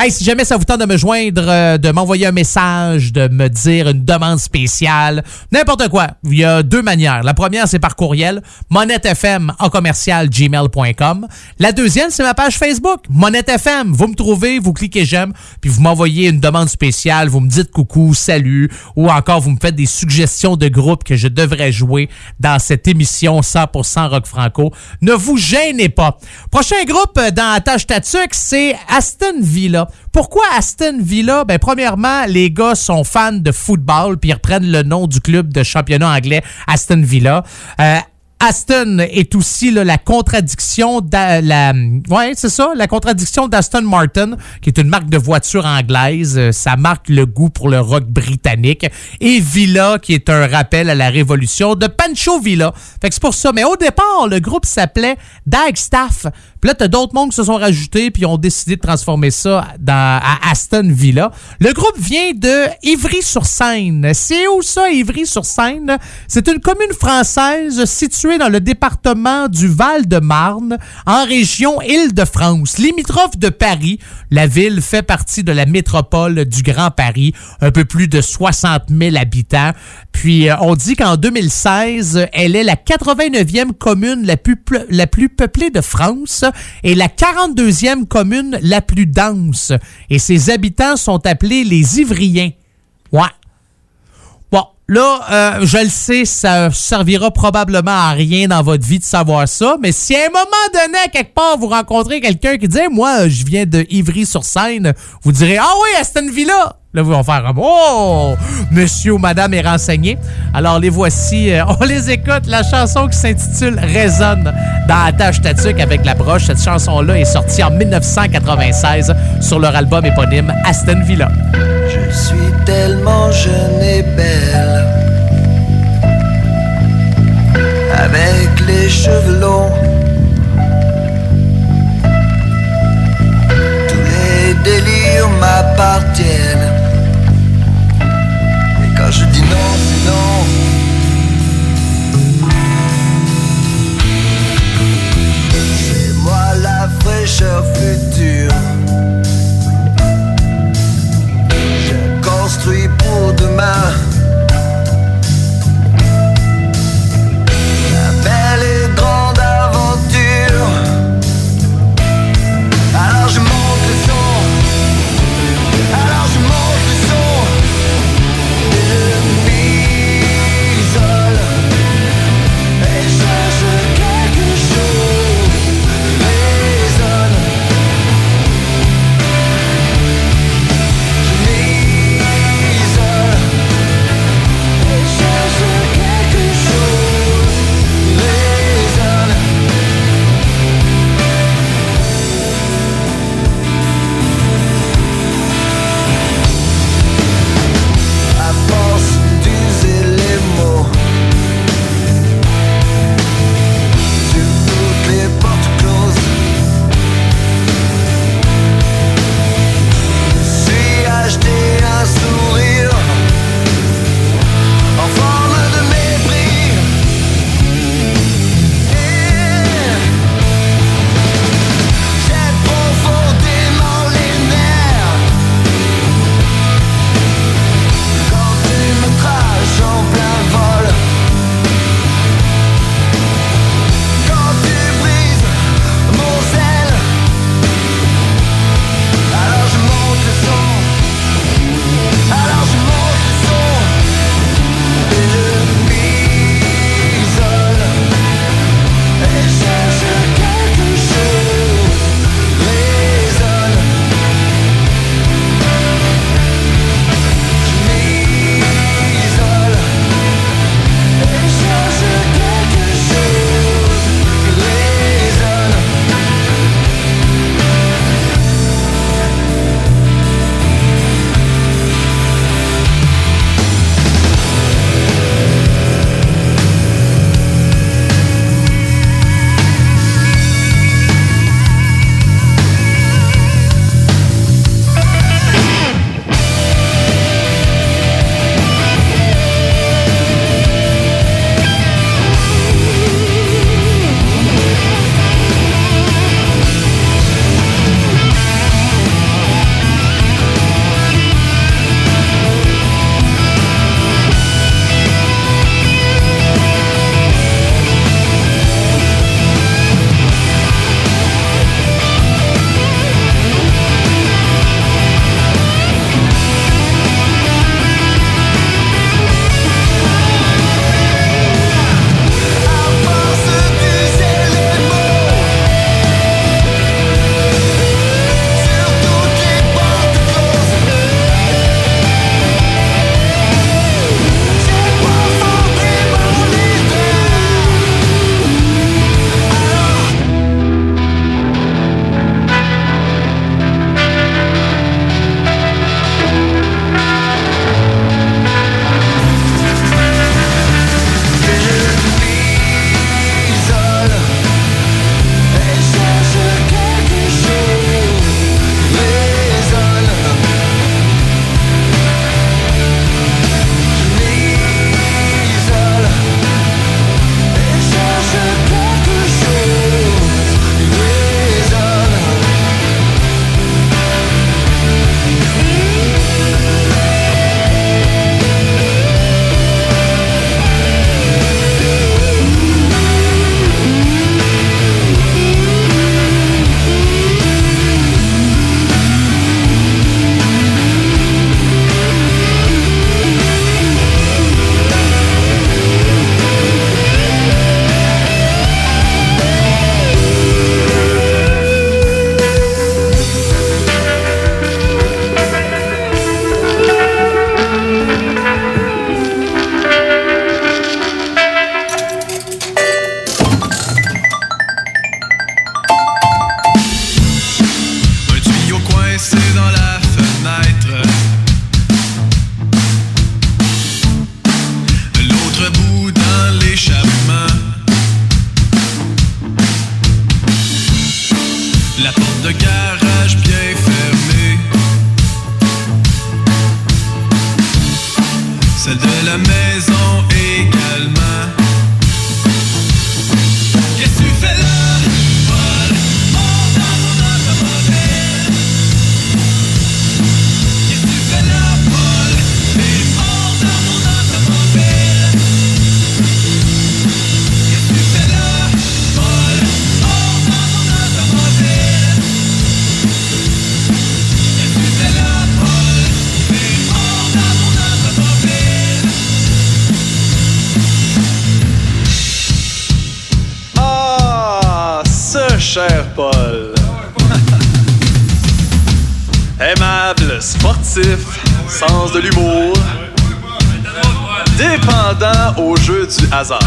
hey, si jamais ça vous tente de me joindre, euh, de m'envoyer un message, de me dire une demande spéciale, n'importe quoi. Il y a deux manières. La première, c'est par courriel, monettefm en commercial gmail.com. La deuxième, c'est ma page Facebook, Monette FM. Vous me trouvez, vous cliquez j'aime, puis vous m'envoyez une demande spéciale, vous me dites coucou, salut, ou encore vous me faites des suggestions de groupes que je devrais jouer dans cette émission 100% rock franco. Ne vous gênez pas. Prochain groupe dans Attache Tatuc, c'est Aston Villa. Pourquoi Aston Villa? Ben, premièrement, les gars sont fans de football, puis ils reprennent le nom du club de championnat anglais Aston Villa. Euh, Aston est aussi la contradiction de la ouais c'est la contradiction d'Aston Martin qui est une marque de voiture anglaise. Euh, ça marque le goût pour le rock britannique. Et Villa qui est un rappel à la révolution de Pancho Villa. Fait que c'est pour ça. Mais au départ le groupe s'appelait Dagstaff puis là t'as d'autres mondes qui se sont rajoutés puis ont décidé de transformer ça dans à Aston Villa. Le groupe vient de Ivry-sur-Seine. C'est où ça Ivry-sur-Seine? C'est une commune française située dans le département du Val-de-Marne, en région Île-de-France, limitrophe de Paris. La ville fait partie de la métropole du Grand Paris, un peu plus de 60 000 habitants. Puis euh, on dit qu'en 2016, elle est la 89e commune la plus, ple- la plus peuplée de France et la 42e commune la plus dense. Et ses habitants sont appelés les Ivriens. Ouais. Bon, là, euh, je le sais, ça servira probablement à rien dans votre vie de savoir ça, mais si à un moment donné, quelque part, vous rencontrez quelqu'un qui dit Moi, je viens de Ivry-sur-Seine, vous direz Ah oui, Aston Villa Là, vous allez faire comme Oh Monsieur ou madame est renseigné. Alors, les voici, euh, on les écoute. La chanson qui s'intitule Résonne dans Attache Statique avec la broche. Cette chanson-là est sortie en 1996 sur leur album éponyme Aston Villa. Je suis tellement jeune et belle Avec les cheveux longs Tous les délires m'appartiennent non, c'est C'est moi la fraîcheur future Je construis pour demain. Cher Paul. Aimable, sportif, sens de l'humour, dépendant au jeu du hasard.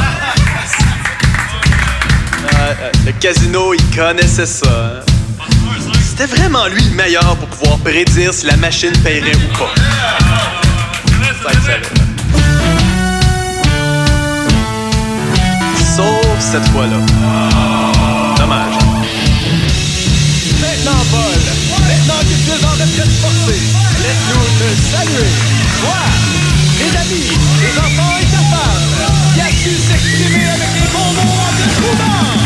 Euh, euh, le casino, il connaissait ça. hein. C'était vraiment lui le meilleur pour pouvoir prédire si la machine paierait ou pas. Sauf cette fois-là. Maintenant, Paul, maintenant que tu es en retraite forcée, laisse-nous te saluer. Toi, tes amis, tes enfants et ta femme, qui a su s'exprimer avec les bons mots en te trouvant.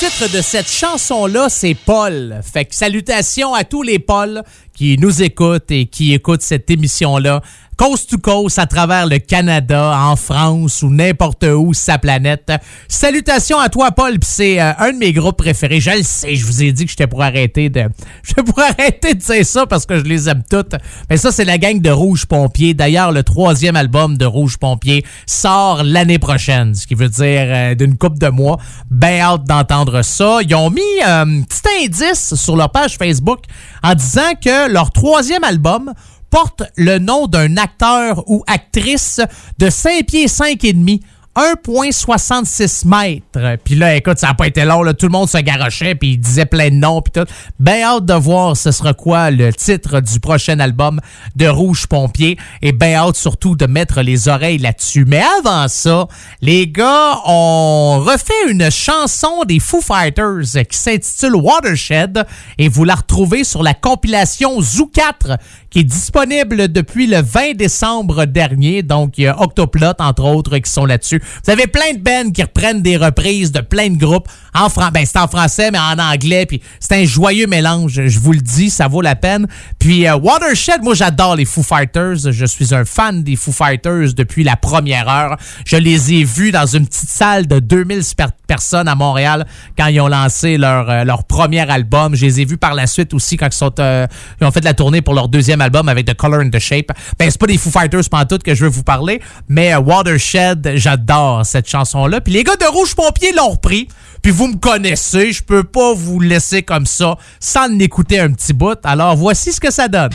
Titre de cette chanson-là, c'est Paul. Fait que salutations à tous les Pauls qui nous écoutent et qui écoutent cette émission-là. Coast to coast à travers le Canada, en France ou n'importe où sa planète. Salutations à toi, Paul. Puis c'est euh, un de mes groupes préférés. Je le sais, je vous ai dit que j'étais pour arrêter de. J'étais pour arrêter de dire ça parce que je les aime toutes. Mais ça, c'est la gang de Rouge Pompier. D'ailleurs, le troisième album de Rouge Pompier sort l'année prochaine, ce qui veut dire euh, d'une coupe de mois. Ben hâte d'entendre ça. Ils ont mis euh, un petit indice sur leur page Facebook en disant que leur troisième album porte le nom d'un acteur ou actrice de 5 pieds 5 et demi. 1,66 mètres. Puis là, écoute, ça n'a pas été long. Là. Tout le monde se garochait, puis il disait plein de noms, puis tout. Ben hâte de voir ce sera quoi le titre du prochain album de Rouge Pompier. Et ben hâte surtout de mettre les oreilles là-dessus. Mais avant ça, les gars ont refait une chanson des Foo Fighters qui s'intitule Watershed. Et vous la retrouvez sur la compilation Zoo 4 qui est disponible depuis le 20 décembre dernier. Donc, il y a Octoplot, entre autres, qui sont là-dessus. Vous avez plein de bands qui reprennent des reprises de plein de groupes. En fran ben, c'est en français, mais en anglais. Puis c'est un joyeux mélange. Je vous le dis, ça vaut la peine. Puis euh, Watershed, moi, j'adore les Foo Fighters. Je suis un fan des Foo Fighters depuis la première heure. Je les ai vus dans une petite salle de 2000 per- personnes à Montréal quand ils ont lancé leur, euh, leur premier album. Je les ai vus par la suite aussi quand ils, sont, euh, ils ont fait la tournée pour leur deuxième album avec The Color and the Shape. Ben, c'est pas des Foo Fighters pantoute que je veux vous parler, mais Watershed, j'adore cette chanson-là. Puis les gars de Rouge Pompier l'ont repris. Puis vous me connaissez, je peux pas vous laisser comme ça sans l'écouter un petit bout. Alors voici ce que ça donne.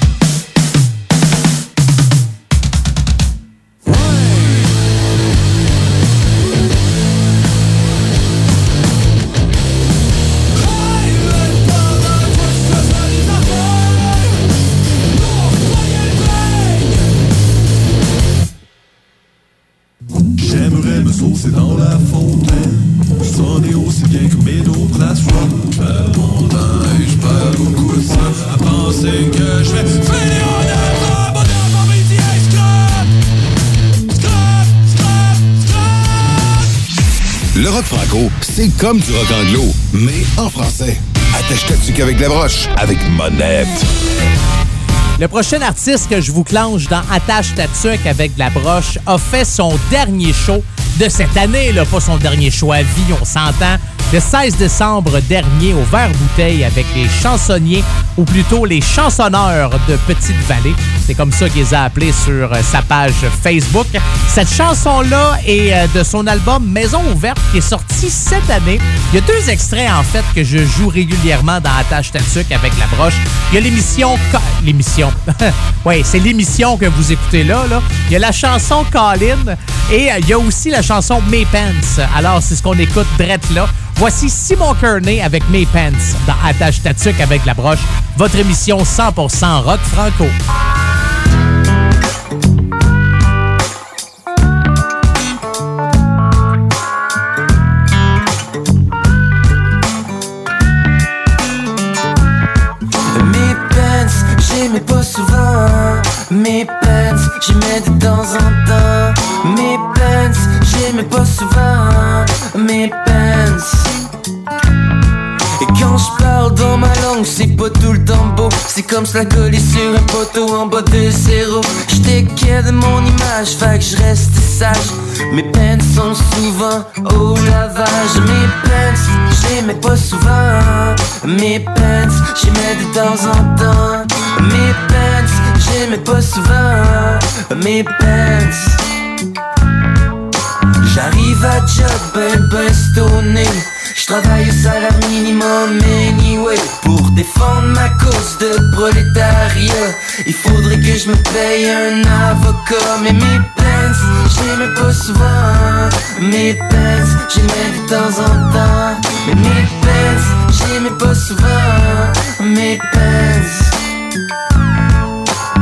Que que scrap Scrap, scrap, scrap Le rock franco, c'est comme du rock anglo, mais en français. Attache ta tuque avec la broche, avec Monette. Le prochain artiste que je vous clenche dans Attache ta tuque avec de la broche a fait son dernier show de cette année, là, pas son dernier choix à vie, on s'entend. Le 16 décembre dernier, au Vert Bouteille, avec les chansonniers, ou plutôt les chansonneurs de Petite-Vallée. C'est comme ça qu'il les a appelés sur euh, sa page Facebook. Cette chanson-là est euh, de son album Maison ouverte, qui est sorti cette année. Il y a deux extraits, en fait, que je joue régulièrement dans Attache Tatuc avec la broche. Il y a l'émission... L'émission... oui, c'est l'émission que vous écoutez là, là. Il y a la chanson Colin et euh, il y a aussi la chanson May Pants. Alors, c'est ce qu'on écoute drette là. Voici Simon Kearney avec May Pants dans Attache Tatuc avec la broche. Votre émission 100% rock franco. Mes pants, j'aimais pas souvent. Mes pants, en temps. Mes pants, j'aimais pas souvent. Mes pants. Et quand je parle dans ma langue, c'est pas tout le temps beau. C'est comme se la coller sur un poteau en bas de zéro. J'étais de mon image, fait que je reste sage. Mes pants sont souvent au lavage. Mes pants, j'aimais pas souvent. Mes pants, j'aimais de temps en temps. Mes pants, j'aimais pas souvent. Mes pants. J'arrive à job ben stoné J'travaille au salaire minimum anyway. Pour défendre ma cause de prolétariat Il faudrait que je me paye un avocat. Mais mes pants, j'aimais pas souvent Mes pants, j'aimais de temps en temps. Mais mes pants, j'aimais pas souvent Mes pants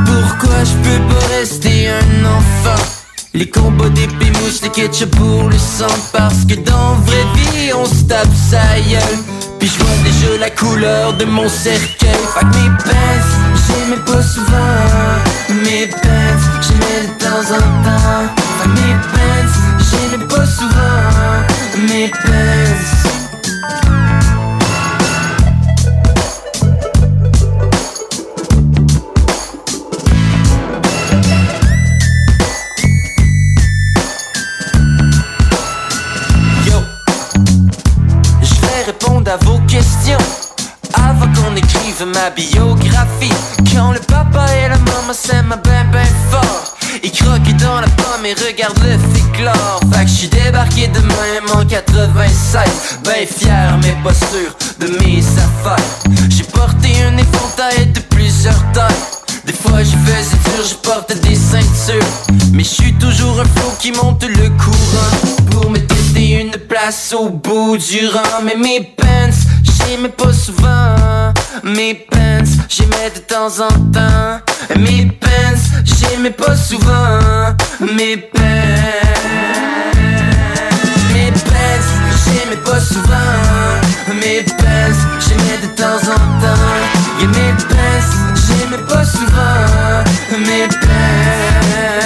Pourquoi je peux pas rester un enfant? Les combats d'épée mouches, les ketchup pour le sang Parce que dans vraie vie on se tape sa gueule. Puis je vois déjà la couleur de mon cercueil. Que mes pants, j'aimais pas souvent Mes pants, j'aimais de temps en temps. Que mes pants, j'aimais pas souvent Mes ma biographie. Quand le papa et la maman s'aiment ben ben fort, ils croquent dans la pomme et regardent le féclore. Fait que je suis débarqué de même en 96, ben fier mais pas sûr de mes affaires. J'ai porté un éventail de plusieurs tailles. Des fois je faisais dur, je portais des ceintures Mais je suis toujours un flot qui monte le courant Pour me une place au bout du rang. Mais mes pants, j'aimais pas souvent. Mes pants, j'aimais de temps en temps. Mes pants, j'aimais pas souvent. Mes pants Mes pants, j'aimais pas souvent. Mes pants, j'aimais de temps en temps. Et mes pants, j'aimais pas souvent. Mes pants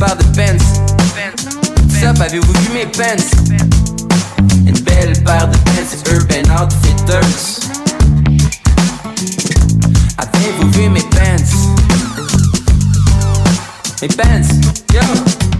paire de pants. Sup, avez-vous vu mes pants? Une belle paire de pants Urban Outfitters. Avez-vous vu mes pants? Mes pants, yo!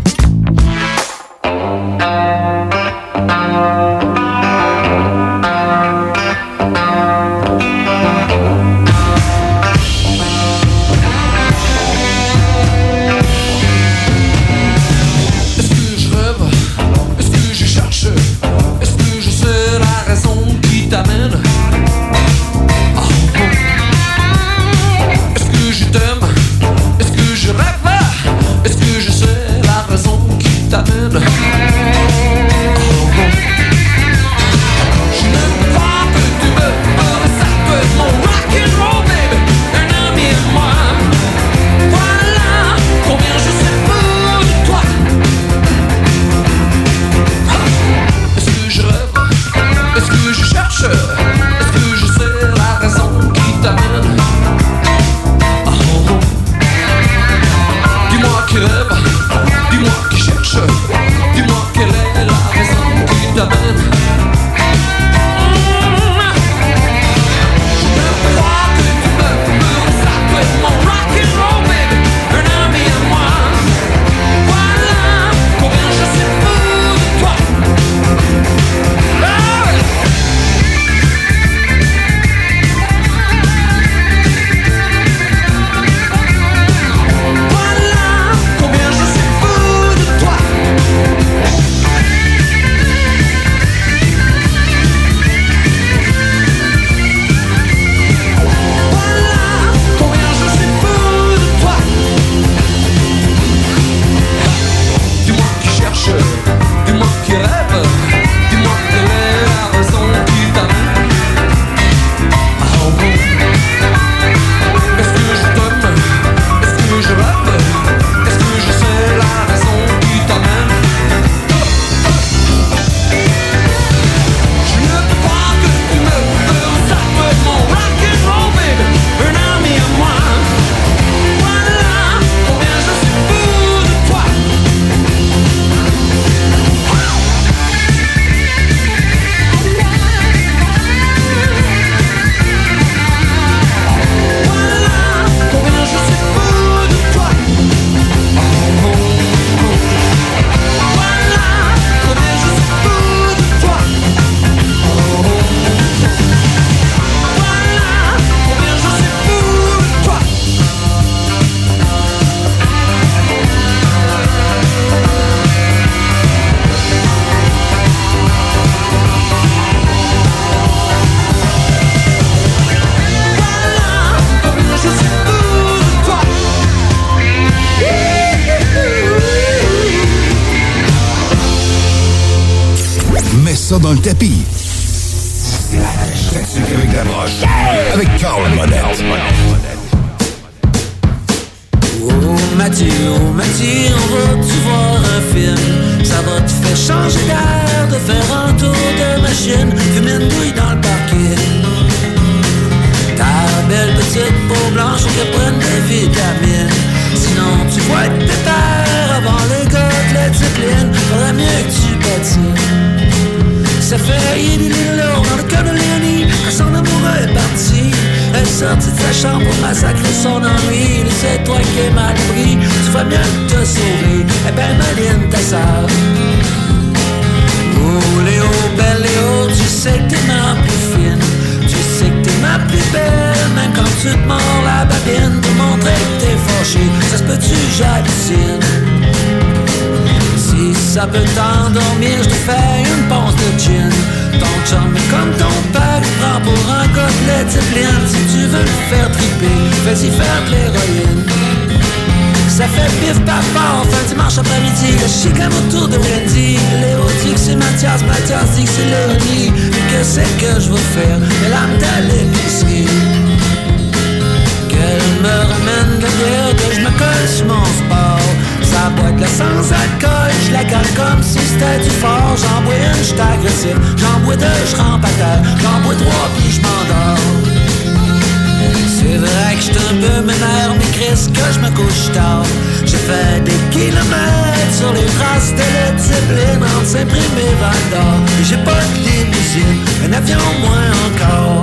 Vrai que j'suis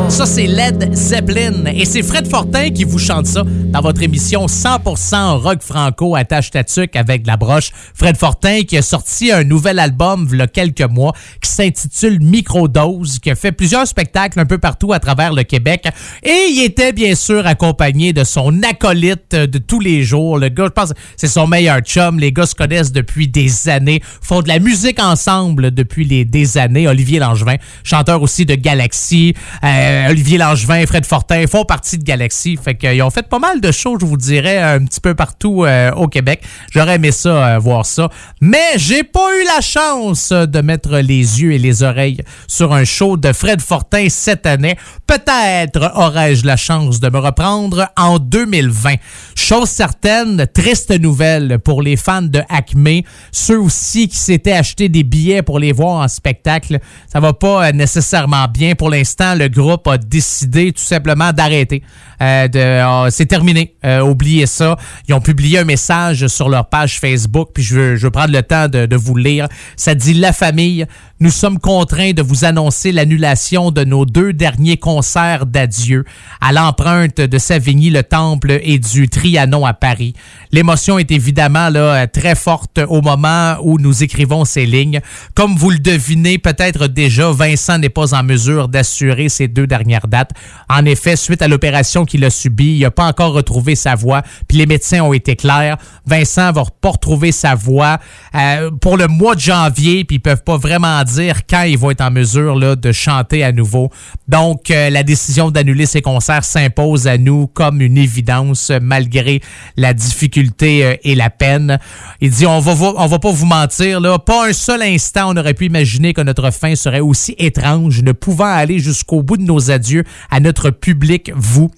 Ça, c'est Led Zeppelin. Et c'est Fred Fortin qui vous chante ça dans votre émission 100% rock franco attache tatuc avec la broche. Fred Fortin qui a sorti un nouvel album il y a quelques mois qui s'intitule Microdose, qui a fait plusieurs spectacles un peu partout à travers le Québec. Et il était bien sûr accompagné de son acolyte de tous les jours. Le gars, je pense, c'est son meilleur chum. Les gars se connaissent depuis des années, font de la musique ensemble depuis des années. Olivier Langevin, chanteur aussi de Galaxy. Euh, Olivier Langevin, Fred Fortin font partie de Galaxy. Fait qu'ils ont fait pas mal de choses, je vous dirais, un petit peu partout euh, au Québec. J'aurais aimé ça, euh, voir ça. Mais j'ai pas eu la chance de mettre les yeux et les oreilles sur un show de Fred Fortin cette année. Peut-être aurais-je la chance de me reprendre en 2020. Chose certaine, triste nouvelle pour les fans de Acme, ceux aussi qui s'étaient achetés des billets pour les voir en spectacle. Ça va pas euh, nécessairement bien. Pour l'instant, le groupe a décidé tout simplement d'arrêter. Euh, euh, c'est terminé. Oubliez ça. Ils ont publié un message sur leur page Facebook, puis je veux, prendre le temps de, de vous le lire. Ça dit La famille, nous sommes contraints de vous annoncer l'annulation de nos deux derniers concerts d'adieu à l'empreinte de Savigny, le Temple et du Trianon à Paris. L'émotion est évidemment là, très forte au moment où nous écrivons ces lignes. Comme vous le devinez peut-être déjà, Vincent n'est pas en mesure d'assurer ces deux dernières dates. En effet, suite à l'opération qu'il a subie, il n'a pas encore retrouvé sa voix, puis les médecins ont été clairs. Vincent va pas retrouver sa voix euh, pour le mois de janvier, puis ils peuvent pas vraiment dire quand il va être en mesure là, de chanter à nouveau. Donc, euh, la décision d'annuler ses concerts s'impose à nous comme une évidence, malgré la difficulté euh, et la peine. Il dit, on va, on va pas vous mentir, là, pas un seul instant on aurait pu imaginer que notre fin serait aussi étrange, ne pouvant aller jusqu'au bout de nos adieux à notre public, vous.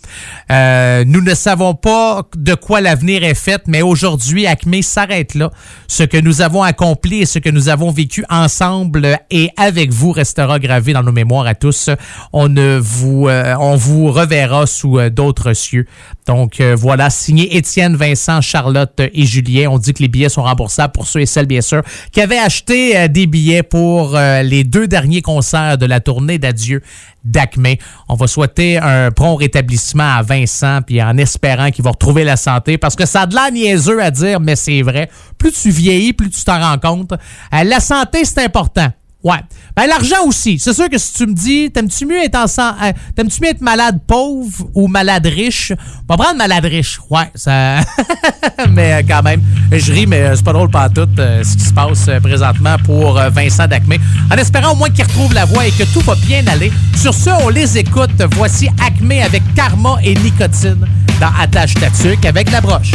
Euh, nous ne savons pas de quoi l'avenir est fait, mais aujourd'hui, Acme s'arrête là. Ce que nous avons accompli et ce que nous avons vécu ensemble et avec vous restera gravé dans nos mémoires à tous. On ne vous, euh, on vous reverra sous euh, d'autres cieux. Donc euh, voilà, signé Étienne, Vincent, Charlotte et Julien. On dit que les billets sont remboursables pour ceux et celles, bien sûr, qui avaient acheté des billets pour les deux derniers concerts de la tournée d'adieu d'Acme. On va souhaiter un prompt rétablissement à Vincent, puis en espérant qu'il va retrouver la santé, parce que ça a de l'air niaiseux à dire, mais c'est vrai. Plus tu vieillis, plus tu t'en rends compte. La santé, c'est important. Ouais. Ben, l'argent aussi. C'est sûr que si tu me dis, t'aimes-tu mieux être en sang- euh, t'aimes-tu mieux être malade pauvre ou malade riche? On va prendre malade riche. Ouais, ça. mais euh, quand même, je ris, mais euh, c'est pas drôle pas tout ce qui se passe présentement pour Vincent Dacmé. En espérant au moins qu'il retrouve la voix et que tout va bien aller. Sur ce, on les écoute. Voici Acmé avec Karma et Nicotine dans Attache Tatuc avec la broche.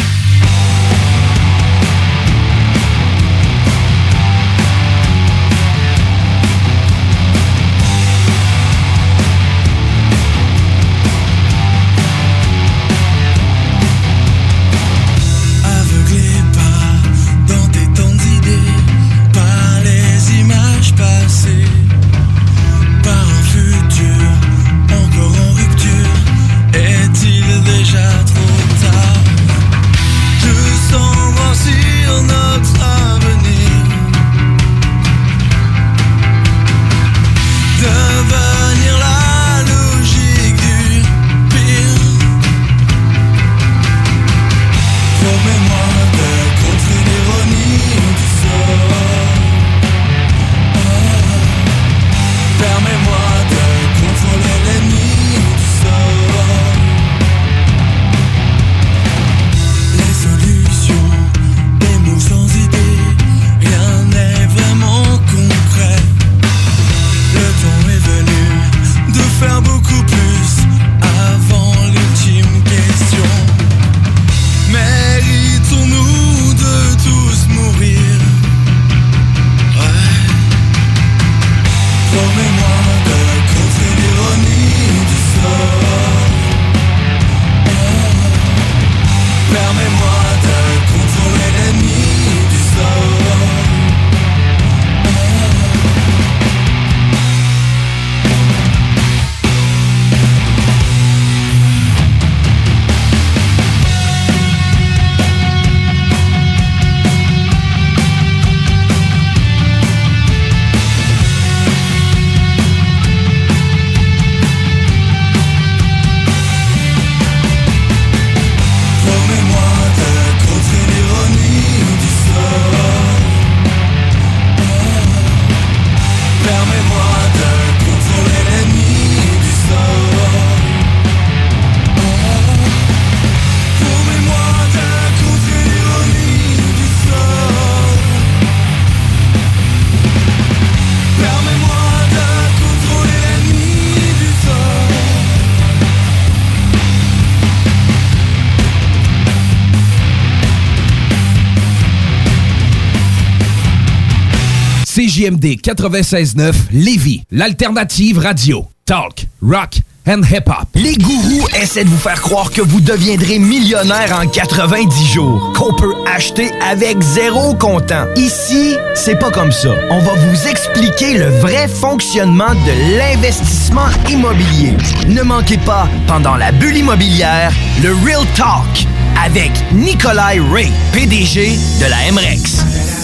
96.9 Lévis, l'alternative radio. Talk, rock and hip-hop. Les gourous essaient de vous faire croire que vous deviendrez millionnaire en 90 jours, qu'on peut acheter avec zéro comptant. Ici, c'est pas comme ça. On va vous expliquer le vrai fonctionnement de l'investissement immobilier. Ne manquez pas, pendant la bulle immobilière, le Real Talk avec Nikolai Ray, PDG de la MREX.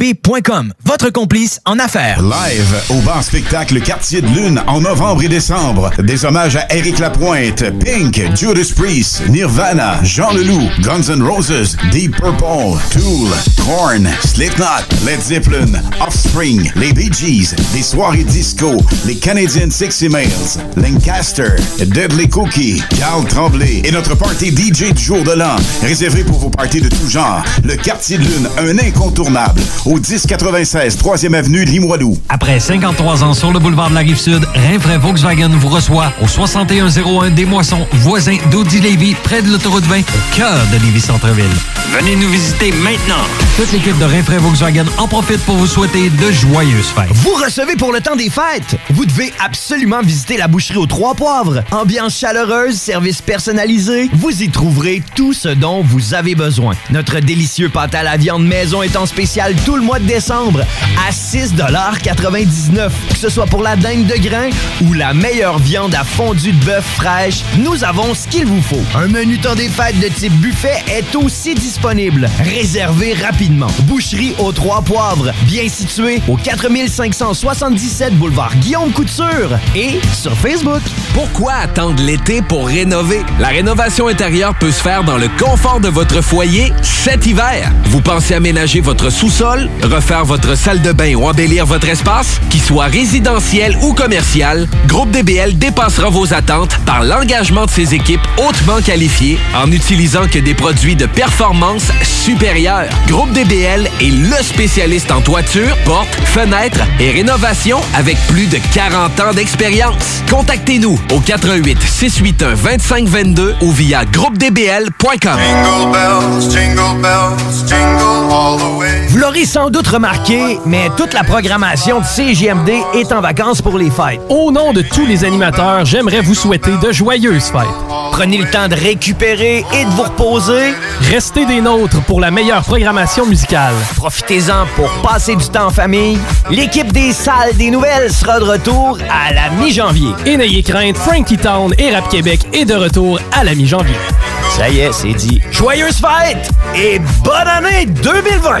Votre complice en affaires. Live au bar spectacle Quartier de Lune en novembre et décembre. Des hommages à Eric Lapointe, Pink, Judas Priest, Nirvana, Jean Leloup, Guns N' Roses, Deep Purple, Tool, Korn, Slipknot, Led Zeppelin, Offspring, les Bee Gees, des soirées disco, les Canadian Sexy Males, Lancaster, Deadly Cookie, Carl Tremblay et notre party DJ du jour de l'an, réservé pour vos parties de tout genre. Le Quartier de Lune, un incontournable, 1096 3e avenue Limoilou. Après 53 ans sur le boulevard de la Rive-Sud, Rinfraie Volkswagen vous reçoit au 6101 des Moissons, voisin d'Audi Lévis, près de l'autoroute 20, au cœur de Lévis-Centreville. Venez nous visiter maintenant. Toute l'équipe de Rinfraie Volkswagen en profite pour vous souhaiter de joyeuses fêtes. Vous recevez pour le temps des fêtes. Vous devez absolument visiter la boucherie aux Trois Poivres. Ambiance chaleureuse, service personnalisé. Vous y trouverez tout ce dont vous avez besoin. Notre délicieux pâte à la viande maison est en spécial tout le mois de décembre à 6,99 Que ce soit pour la dinde de grain ou la meilleure viande à fondue de bœuf fraîche, nous avons ce qu'il vous faut. Un menu temps des fêtes de type buffet est aussi disponible. Réservez rapidement. Boucherie aux Trois Poivres, bien située au 4577 boulevard Guillaume Couture et sur Facebook. Pourquoi attendre l'été pour rénover? La rénovation intérieure peut se faire dans le confort de votre foyer cet hiver. Vous pensez aménager votre sous-sol, refaire votre salle de bain ou embellir votre espace? Qu'il soit résidentiel ou commercial, Groupe DBL dépassera vos attentes par l'engagement de ses équipes hautement qualifiées en utilisant que des produits de performance supérieure. Groupe DBL est le spécialiste en toiture, portes, fenêtres et rénovation avec plus de 40 ans d'expérience. Contactez-nous au 88 681 2522 ou via groupedbl.com. Vous l'aurez sans doute remarqué mais toute la programmation de CJMD est en vacances pour les fêtes. Au nom de tous les animateurs, j'aimerais vous souhaiter de joyeuses fêtes. Prenez le temps de récupérer et de vous reposer. Restez des nôtres pour la meilleure programmation musicale. Profitez-en pour passer du temps en famille. L'équipe des salles des nouvelles sera de retour à la mi-janvier. Et n'ayez crainte, Frankie Town et Rap Québec est de retour à la mi-janvier. Ça y est, c'est dit. Joyeuses fêtes et bonne année 2020!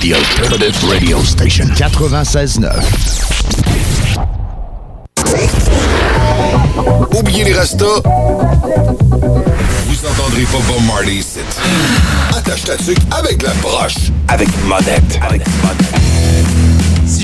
The Alternative Radio Station 96.9. Oubliez les restos. Vous entendrez pas Bob Marley ici. Attache ta tuque avec la broche. Avec monette. Avec Si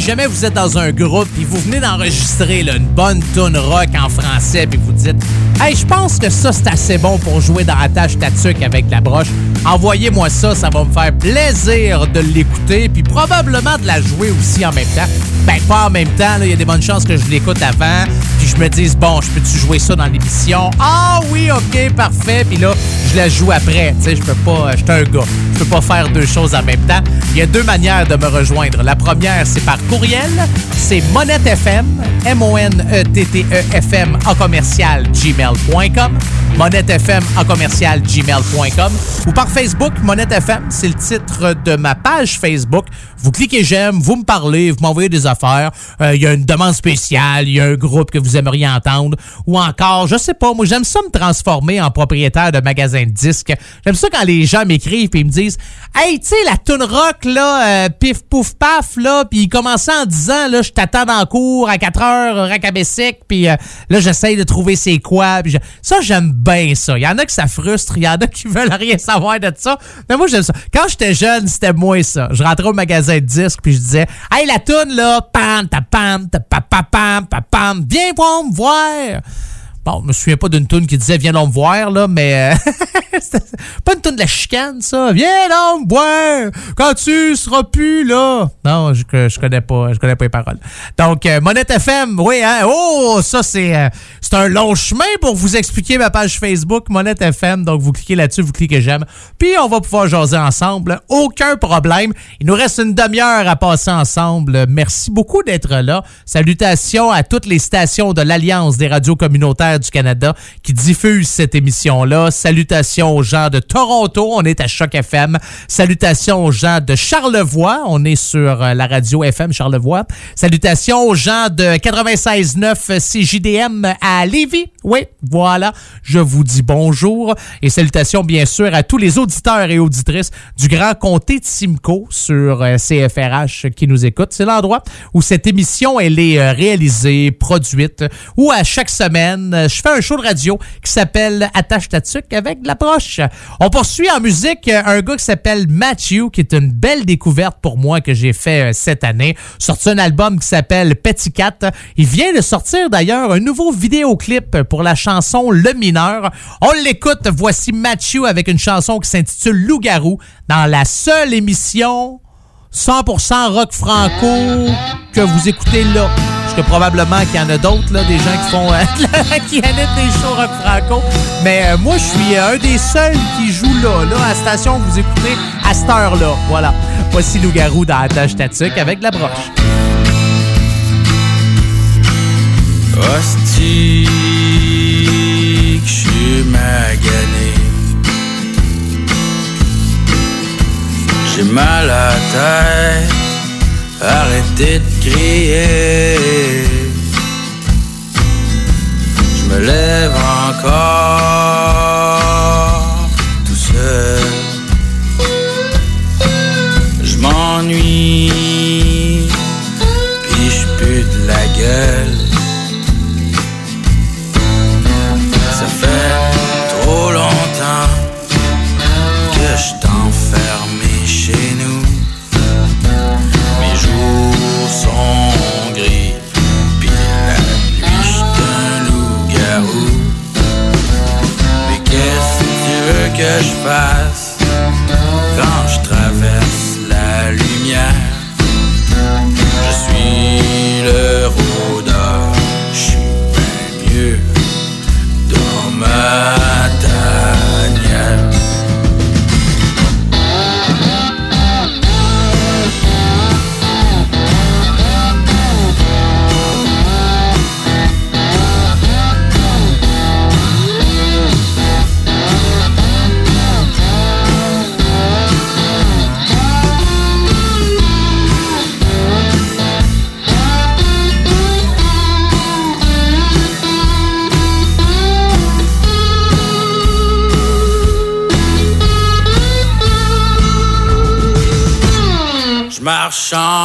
jamais vous êtes dans un groupe et vous venez d'enregistrer une bonne tune rock en français puis vous dites Hey, je pense que ça c'est assez bon pour jouer dans Attache Tatuc avec la broche. Envoyez-moi ça, ça va me faire plaisir de l'écouter puis probablement de la jouer aussi en même temps. Ben pas en même temps, il y a des bonnes chances que je l'écoute avant puis je me dise bon, je peux-tu jouer ça dans l'émission Ah oui, OK, parfait. Puis là, je la joue après, tu sais, je peux pas je suis un gars. Je peux pas faire deux choses en même temps. Il y a deux manières de me rejoindre. La première, c'est par courriel, c'est monettefm, M-O-N-E-T-T-E-F-M en commercial gmail.com, monettefm en commercial gmail.com ou par Facebook, monettefm, c'est le titre de ma page Facebook. Vous cliquez j'aime, vous me parlez, vous m'envoyez des affaires, Euh, il y a une demande spéciale, il y a un groupe que vous aimeriez entendre ou encore, je sais pas, moi j'aime ça me transformer en propriétaire de magasin de disques. J'aime ça quand les gens m'écrivent et me disent Hey, tu sais, la tune rock, là, euh, pif pouf paf, là, puis il commençait en disant, là, je t'attends le cours à 4 heures, racabessic, puis euh, là, j'essaye de trouver c'est quoi. Ça, j'aime bien ça. Il y en a que ça frustre, il y en a qui veulent rien savoir de ça. Mais moi, j'aime ça. Quand j'étais jeune, c'était moins ça. Je rentrais au magasin de disques, puis je disais Hey, la tune là, pam, ta pam, ta pa pa pam, pa pam, viens pour me voir. Bon, je me souviens pas d'une tune qui disait Viens donc me voir, là, mais. euh, pas une tune de la chicane, ça. Viens donc me voir quand tu seras plus là. Non, je, je connais pas, je connais pas les paroles. Donc, euh, Monette FM, oui, hein. Oh, ça, c'est euh, c'est un long chemin pour vous expliquer ma page Facebook, Monette FM. Donc, vous cliquez là-dessus, vous cliquez j'aime. Puis, on va pouvoir jaser ensemble. Aucun problème. Il nous reste une demi-heure à passer ensemble. Merci beaucoup d'être là. Salutations à toutes les stations de l'Alliance des radios communautaires du Canada qui diffusent cette émission-là. Salutations aux gens de Toronto. On est à Choc FM. Salutations aux gens de Charlevoix. On est sur euh, la radio FM Charlevoix. Salutations aux gens de 96.9 CJDM à Lévis. Oui, voilà. Je vous dis bonjour. Et salutations, bien sûr, à tous les auditeurs et auditrices du Grand Comté de Simcoe sur euh, CFRH qui nous écoutent. C'est l'endroit où cette émission, elle est euh, réalisée, produite, où à chaque semaine, euh, je fais un show de radio qui s'appelle Attache ta tuque avec de la broche. On poursuit en musique euh, un gars qui s'appelle Matthew, qui est une belle découverte pour moi que j'ai fait euh, cette année. Sorti un album qui s'appelle Petit Cat. Il vient de sortir d'ailleurs un nouveau vidéoclip pour la chanson Le Mineur. On l'écoute. Voici Matthew avec une chanson qui s'intitule Loup-garou dans la seule émission 100% rock franco que vous écoutez là. Parce que probablement qu'il y en a d'autres, là, des gens qui font euh, qui animent des shows rock franco. Mais euh, moi, je suis euh, un des seuls qui joue là, là, à la station vous écoutez à cette heure-là. Voilà. Voici Loup-garou dans la tâche Tatuc avec la broche. J'ai mal à la tête, arrêtez de crier. Je me lève encore tout seul. Je m'ennuie, puis je de la gueule. Veux que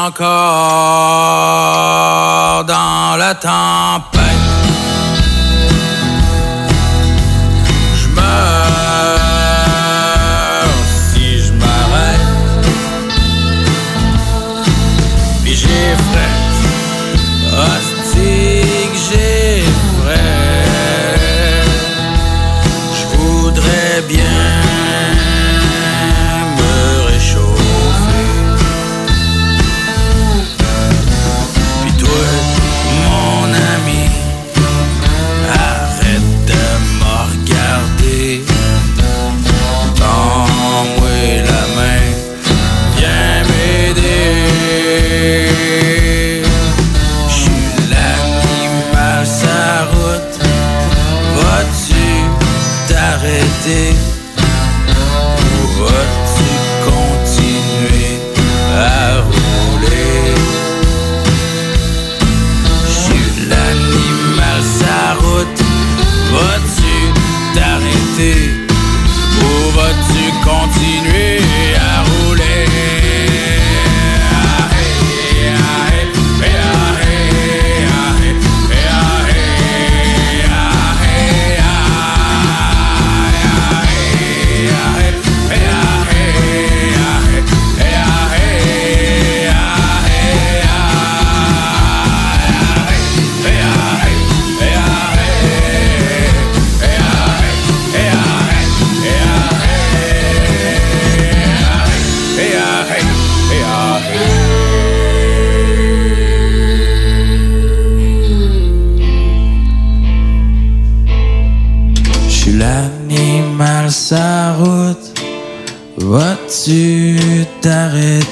encore dans la tempête.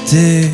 day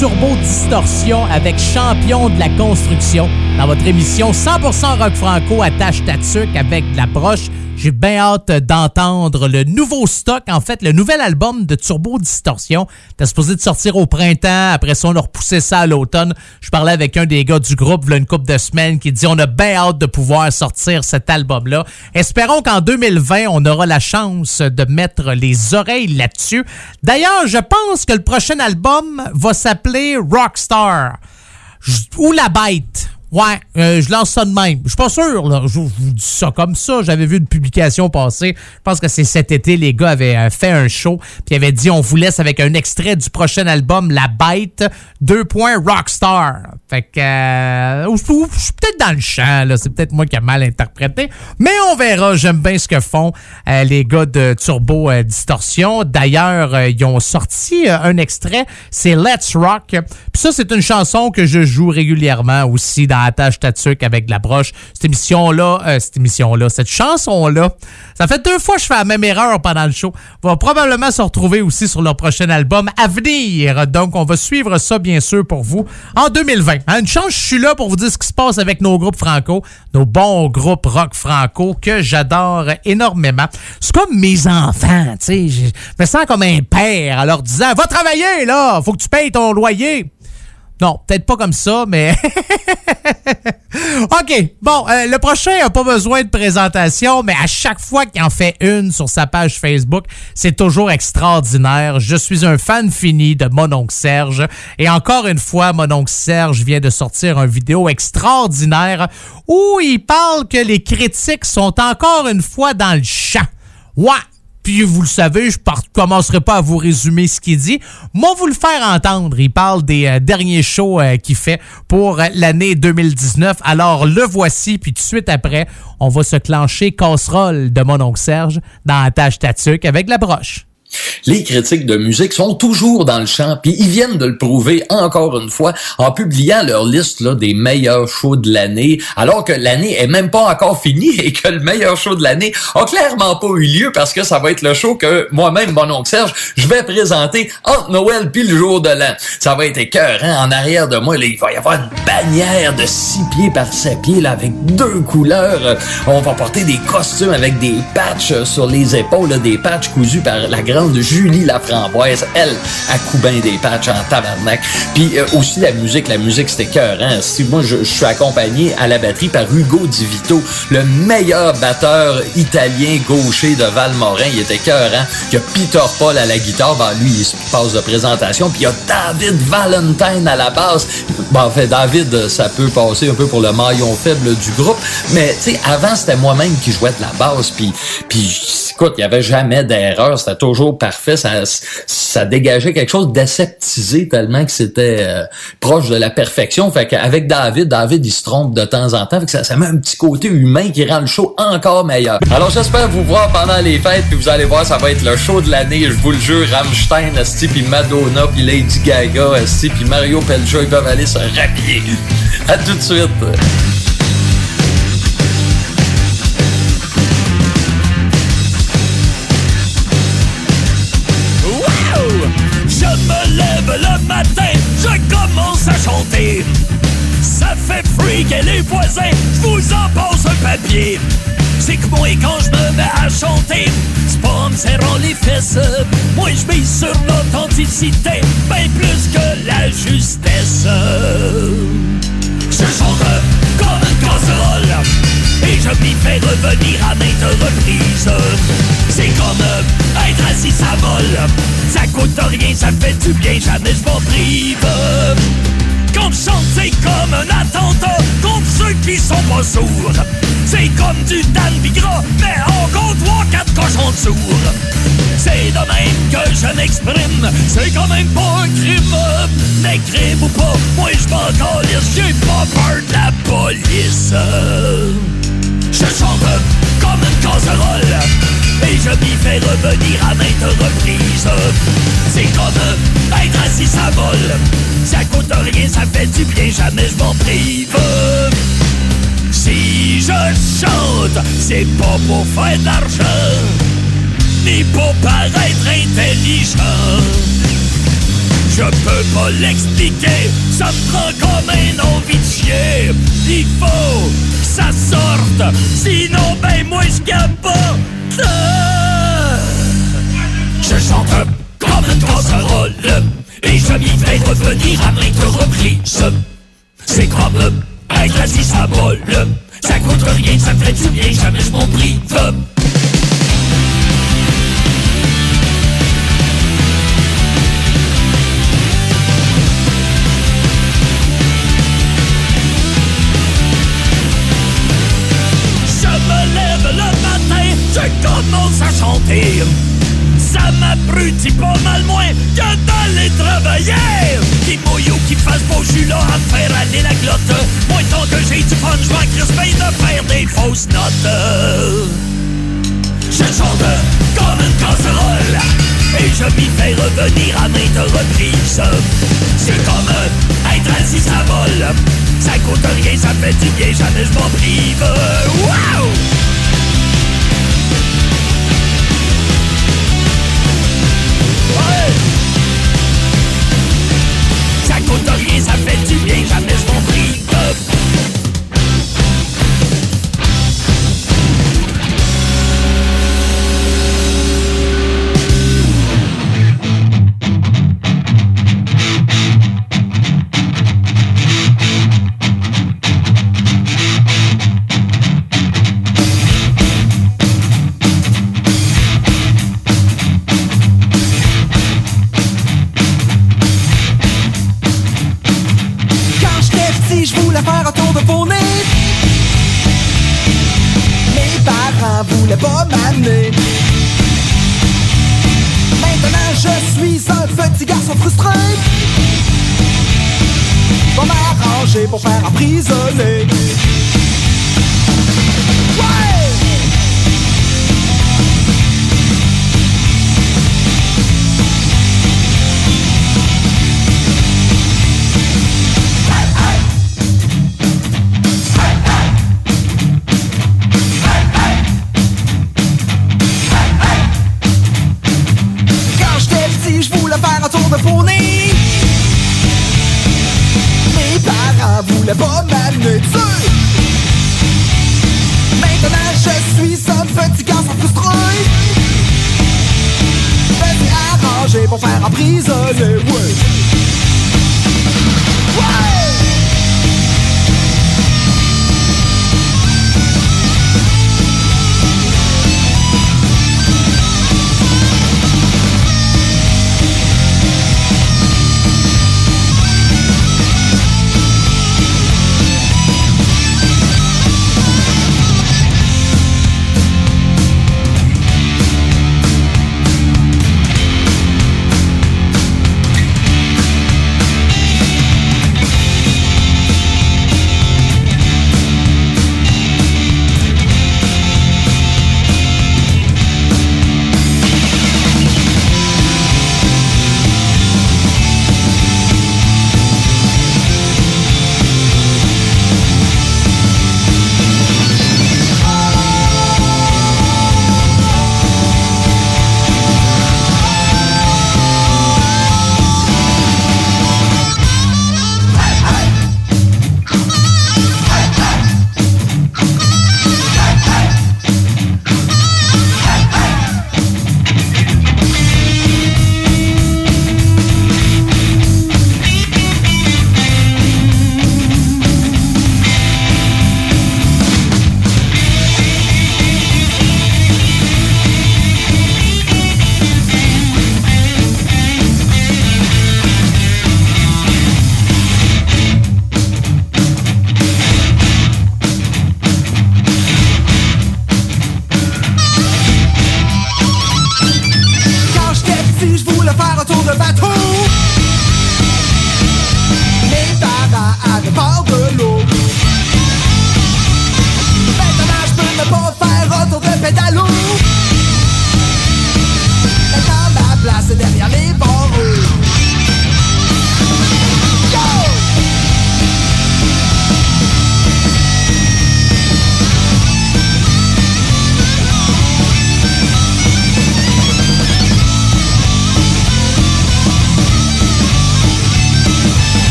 Turbo Distorsion avec Champion de la construction dans votre émission 100% rock franco attache ta tuque avec de la broche. J'ai bien hâte d'entendre le nouveau stock, en fait, le nouvel album de Turbo Distorsion. T'es supposé de sortir au printemps, après ça, on a repoussé ça à l'automne. Je parlais avec un des gars du groupe, il y a une couple de semaines, qui dit on a bien hâte de pouvoir sortir cet album-là. Espérons qu'en 2020, on aura la chance de mettre les oreilles là-dessus. D'ailleurs, je pense que le prochain album va s'appeler Rockstar ou La Bête. Ouais, euh, je lance ça de même. Je suis pas sûr, là. Je vous dis ça comme ça. J'avais vu une publication passer. Je pense que c'est cet été, les gars avaient euh, fait un show, puis avaient dit on vous laisse avec un extrait du prochain album, La Bête, deux points Rockstar. Fait que euh, je suis peut-être dans le champ, là. C'est peut-être moi qui ai mal interprété. Mais on verra. J'aime bien ce que font euh, les gars de Turbo euh, Distorsion. D'ailleurs, euh, ils ont sorti un extrait. C'est Let's Rock. Puis ça, c'est une chanson que je joue régulièrement aussi dans Attache Tatuc avec de la broche. Cette émission-là, euh, cette émission-là, cette chanson-là, ça fait deux fois que je fais la même erreur pendant le show. Va probablement se retrouver aussi sur leur prochain album à venir. Donc, on va suivre ça, bien sûr, pour vous en 2020. Hein, une chance, je suis là pour vous dire ce qui se passe avec nos groupes franco, nos bons groupes rock franco que j'adore énormément. C'est comme mes enfants, tu sais. Je me sens comme un père en leur disant, va travailler, là, faut que tu payes ton loyer. Non, peut-être pas comme ça, mais... OK, bon, euh, le prochain n'a pas besoin de présentation, mais à chaque fois qu'il en fait une sur sa page Facebook, c'est toujours extraordinaire. Je suis un fan fini de mon oncle Serge. Et encore une fois, mon oncle Serge vient de sortir une vidéo extraordinaire où il parle que les critiques sont encore une fois dans le champ. Ouais, vous le savez, je ne commencerai pas à vous résumer ce qu'il dit. Moi, vous le faire entendre. Il parle des euh, derniers shows euh, qu'il fait pour euh, l'année 2019. Alors le voici, puis tout de suite après, on va se clencher casserole de mon oncle Serge dans la tâche tatuc avec la broche. Les critiques de musique sont toujours dans le champ, puis ils viennent de le prouver encore une fois en publiant leur liste là, des meilleurs shows de l'année, alors que l'année est même pas encore finie et que le meilleur show de l'année a clairement pas eu lieu parce que ça va être le show que moi-même, mon oncle Serge, je vais présenter entre Noël puis le jour de l'an. Ça va être écœurant. En arrière de moi, là, il va y avoir une bannière de 6 pieds par 7 pieds là, avec deux couleurs. On va porter des costumes avec des patchs sur les épaules, là, des patchs cousus par la grande Julie Laframboise, elle, à coup ben des patchs en tabarnak. Puis euh, aussi la musique, la musique c'était cœur. Hein? Si moi je, je suis accompagné à la batterie par Hugo Di Vito, le meilleur batteur italien gaucher de Valmorin, il était cœur. Hein? Il y a Peter Paul à la guitare, ben lui il se passe de présentation, puis il y a David Valentine à la basse. Ben, en fait David, ça peut passer un peu pour le maillon faible du groupe, mais tu sais avant c'était moi-même qui jouais de la basse, puis puis écoute, il y avait jamais d'erreur, c'était toujours parfait, ça, ça dégageait quelque chose d'aseptisé tellement que c'était euh, proche de la perfection. Fait qu'avec David, David il se trompe de temps en temps, fait que ça, ça met un petit côté humain qui rend le show encore meilleur. Alors j'espère vous voir pendant les fêtes, puis vous allez voir, ça va être le show de l'année, je vous le jure, Rammstein, Asti, puis Madonna, puis Lady Gaga, Asti, puis Mario Pelcha, ils peuvent aller se rhabiller. À tout de suite. Freak et les voisins, je vous en passe un papier. C'est que moi, quand je me mets à chanter, c'est pas en me serrant les fesses. Moi, je mise sur l'authenticité, bien plus que la justesse. Je chante comme une casserole et je m'y fais revenir à maintes reprises. C'est comme être assis à vol. Ça coûte rien, ça fait du bien, jamais je m'en prive. Quand je chante, c'est comme un attentat contre ceux qui sont pas sourds. C'est comme du Dan Bigra, mais en compte trois, quatre cochons de sourds. C'est de même que je m'exprime, c'est quand même pas un crime. Mais crime ou pas, moi je m'en calisse, j'ai pas peur de la police. Je chante comme une casserole et je m'y fais revenir à maintes reprises. C'est comme être assis à vol. Ça coûte rien, ça fait du bien, jamais je m'en prive. Si je chante, c'est pas pour faire de l'argent, ni pour paraître intelligent. Je peux pas l'expliquer, ça me prend comme un envie. Il faut que ça sorte, sinon ben moi je capote. Je chante comme une casserole et je m'y fais revenir à maintes reprises. C'est comme assis à bol. Ça coûte rien, ça fait du bien, jamais je m'en prive. Commence à chanter. Ça m'abrutit pas mal moins que d'aller travailler. Qui mouille ou qui fasse beau, je là à faire aller la glotte. Moi, tant que j'ai du fun, je crisse bien de faire des fausses notes. Je chante comme une casserole et je m'y fais revenir à maintes reprises. C'est comme être assis à vol. Ça coûte rien, ça fait du bien, jamais je m'en prive. Wow! Rien, ça fait du bien, jamais je m'en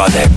mother.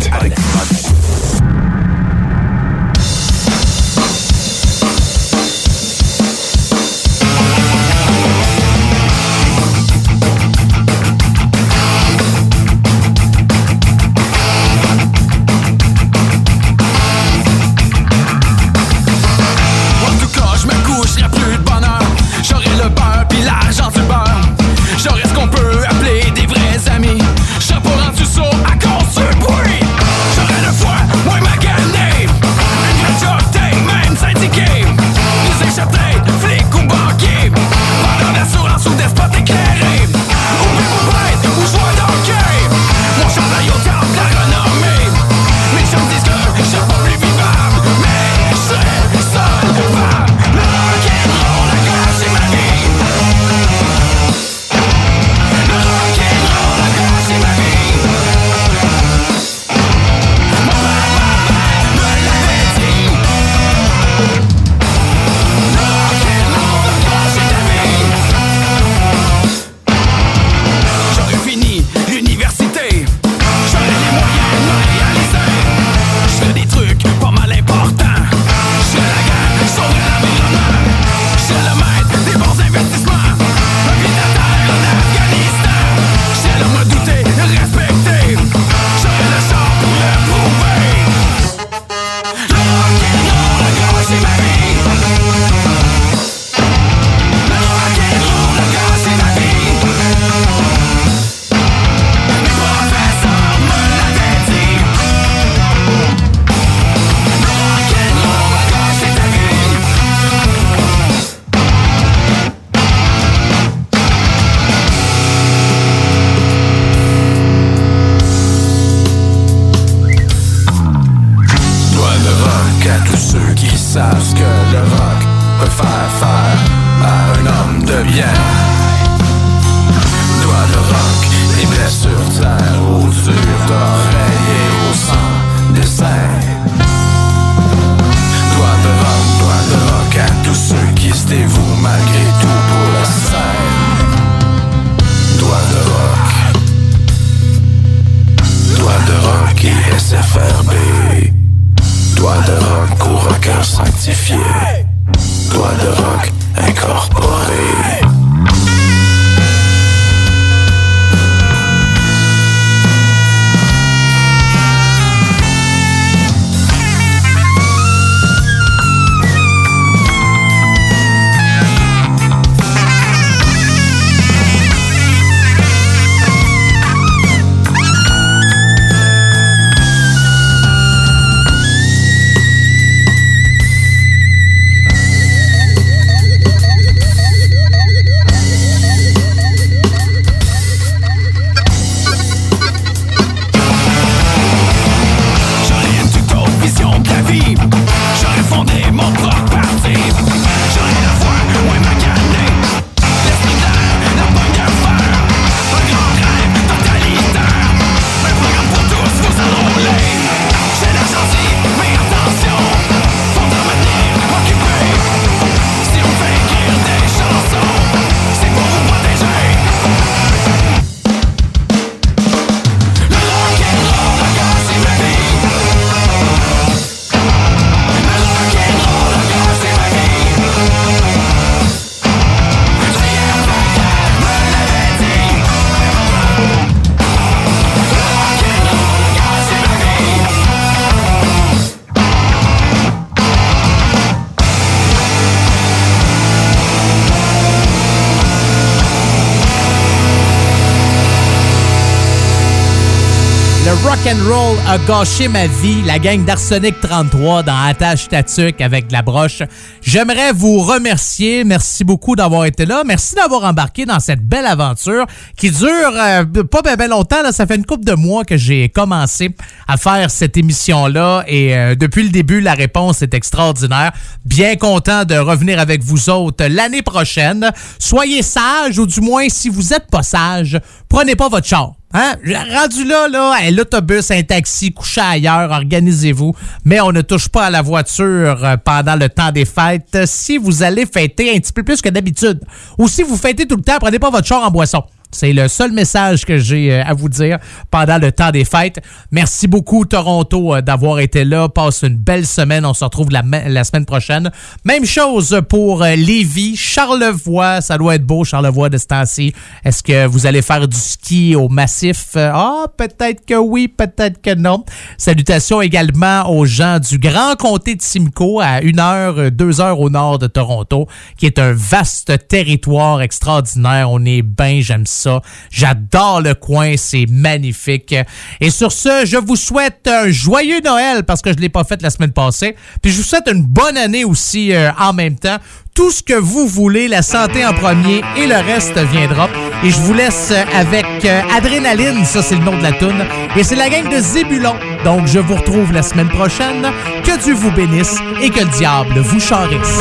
gâché ma vie, la gang d'Arsenic 33 dans Attache Tatuc avec de la broche. J'aimerais vous remercier. Merci beaucoup d'avoir été là. Merci d'avoir embarqué dans cette belle aventure qui dure euh, pas bien ben longtemps. Là. Ça fait une couple de mois que j'ai commencé à faire cette émission-là et euh, depuis le début, la réponse est extraordinaire. Bien content de revenir avec vous autres l'année prochaine. Soyez sages ou du moins, si vous n'êtes pas sage, prenez pas votre char. Hein? Rendu là, là, un l'autobus, un taxi, couchez ailleurs, organisez-vous. Mais on ne touche pas à la voiture euh, pendant le temps des fêtes si vous allez fêter un petit peu plus que d'habitude. Ou si vous fêtez tout le temps, prenez pas votre char en boisson. C'est le seul message que j'ai euh, à vous dire pendant le temps des fêtes. Merci beaucoup, Toronto, euh, d'avoir été là. Passe une belle semaine. On se retrouve la, ma- la semaine prochaine. Même chose pour euh, Lévis, Charlevoix. Ça doit être beau, Charlevoix, de ce temps-ci. Est-ce que vous allez faire du ski au massif? Ah, peut-être que oui, peut-être que non. Salutations également aux gens du Grand Comté de Simcoe, à une heure, deux heures au nord de Toronto, qui est un vaste territoire extraordinaire. On est bien, j'aime ça. J'adore le coin, c'est magnifique. Et sur ce, je vous souhaite un joyeux Noël parce que je l'ai pas fait la semaine passée. Puis je vous souhaite une bonne année aussi euh, en même temps. Tout ce que vous voulez, la santé en premier et le reste viendra. Et je vous laisse avec euh, Adrénaline, ça c'est le nom de la tune. Et c'est la gang de Zébulon. Donc je vous retrouve la semaine prochaine. Que Dieu vous bénisse et que le diable vous charisse.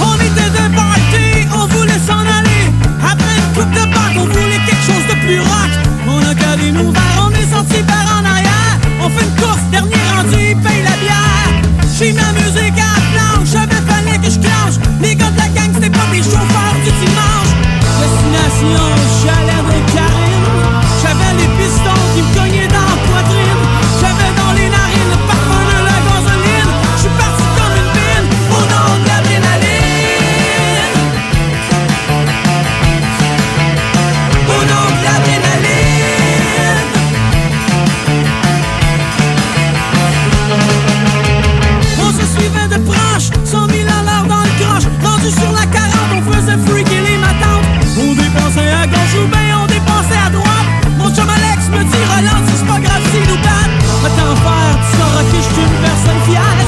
On était plus rock. On a calé nos verres, on est sorti par en arrière. On fait une course, dernier rendu, il paye la bière. J'ai la musique à la planche, j'avais fallait que je clenche. Les gars de la gang, c'était pas des chauffeurs du dimanche. Destination, bestimmt, was ein Jahr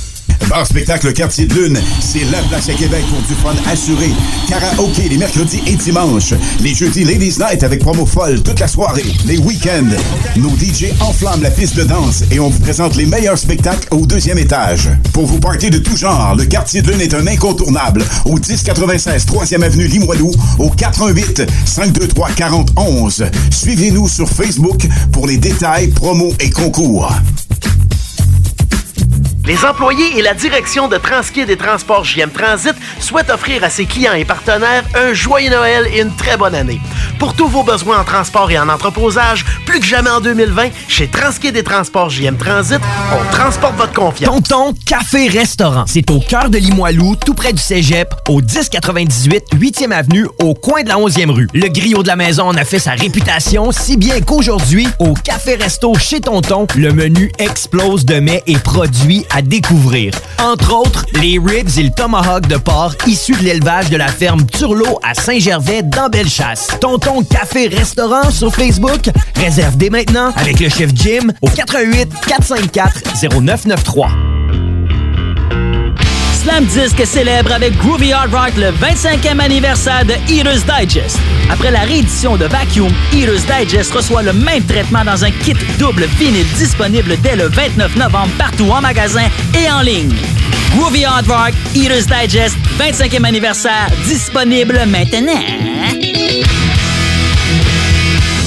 Bar spectacle Quartier de Lune, c'est la place à Québec pour du fun assuré. Karaoke les mercredis et dimanches. Les jeudis Ladies Night avec promo folle toute la soirée. Les week-ends, nos DJ enflamment la piste de danse et on vous présente les meilleurs spectacles au deuxième étage. Pour vous partir de tout genre, le Quartier de Lune est un incontournable au 1096 3e avenue Limoilou au 418 523 4011. Suivez-nous sur Facebook pour les détails, promos et concours. Les employés et la direction de Transkid et Transport JM Transit souhaitent offrir à ses clients et partenaires un joyeux Noël et une très bonne année. Pour tous vos besoins en transport et en entreposage, plus que jamais en 2020, chez Transkid et Transport JM Transit, on transporte votre confiance. Tonton Café Restaurant. C'est au cœur de Limoilou, tout près du Cégep, au 1098 8e avenue, au coin de la 11e rue. Le griot de la maison en a fait sa réputation, si bien qu'aujourd'hui, au Café Resto chez Tonton, le menu explose de mets et produits à découvrir. Entre autres, les ribs et le tomahawk de porc issus de l'élevage de la ferme Turlot à Saint-Gervais dans Bellechasse. Tonton Café Restaurant sur Facebook. Réserve dès maintenant avec le chef Jim au 88 454 0993. Slam Disc célèbre avec Groovy Hard Rock le 25e anniversaire de Eater's Digest. Après la réédition de Vacuum, Eater's Digest reçoit le même traitement dans un kit double vinyle disponible dès le 29 novembre partout en magasin et en ligne. Groovy Hard Rock, Eater's Digest, 25e anniversaire, disponible maintenant.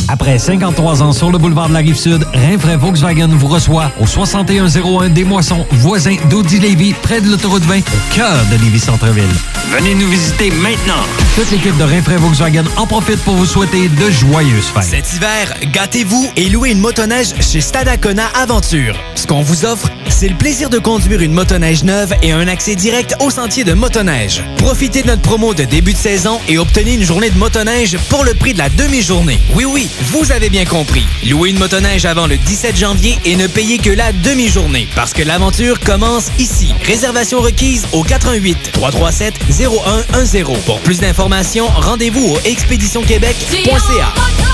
Après 53 ans sur le boulevard de la Rive-Sud, Rinfraie Volkswagen vous reçoit au 6101 des Moissons, voisin d'Audi Lévis, près de l'autoroute 20, au cœur de Lévis-Centreville. Venez nous visiter maintenant. Toute l'équipe de Rinfraie Volkswagen en profite pour vous souhaiter de joyeuses fêtes. Cet hiver, gâtez-vous et louez une motoneige chez Stadacona Aventure. Ce qu'on vous offre, c'est le plaisir de conduire une motoneige neuve et un accès direct au sentier de motoneige. Profitez de notre promo de début de saison et obtenez une journée de motoneige pour le prix de la demi-journée. Oui, oui, vous avez bien compris. Louez une motoneige avant le 17 janvier et ne payez que la demi-journée. Parce que l'aventure commence ici. Réservation requise au 88 337 0110. Pour plus d'informations, rendez-vous au expéditionquebec.ca.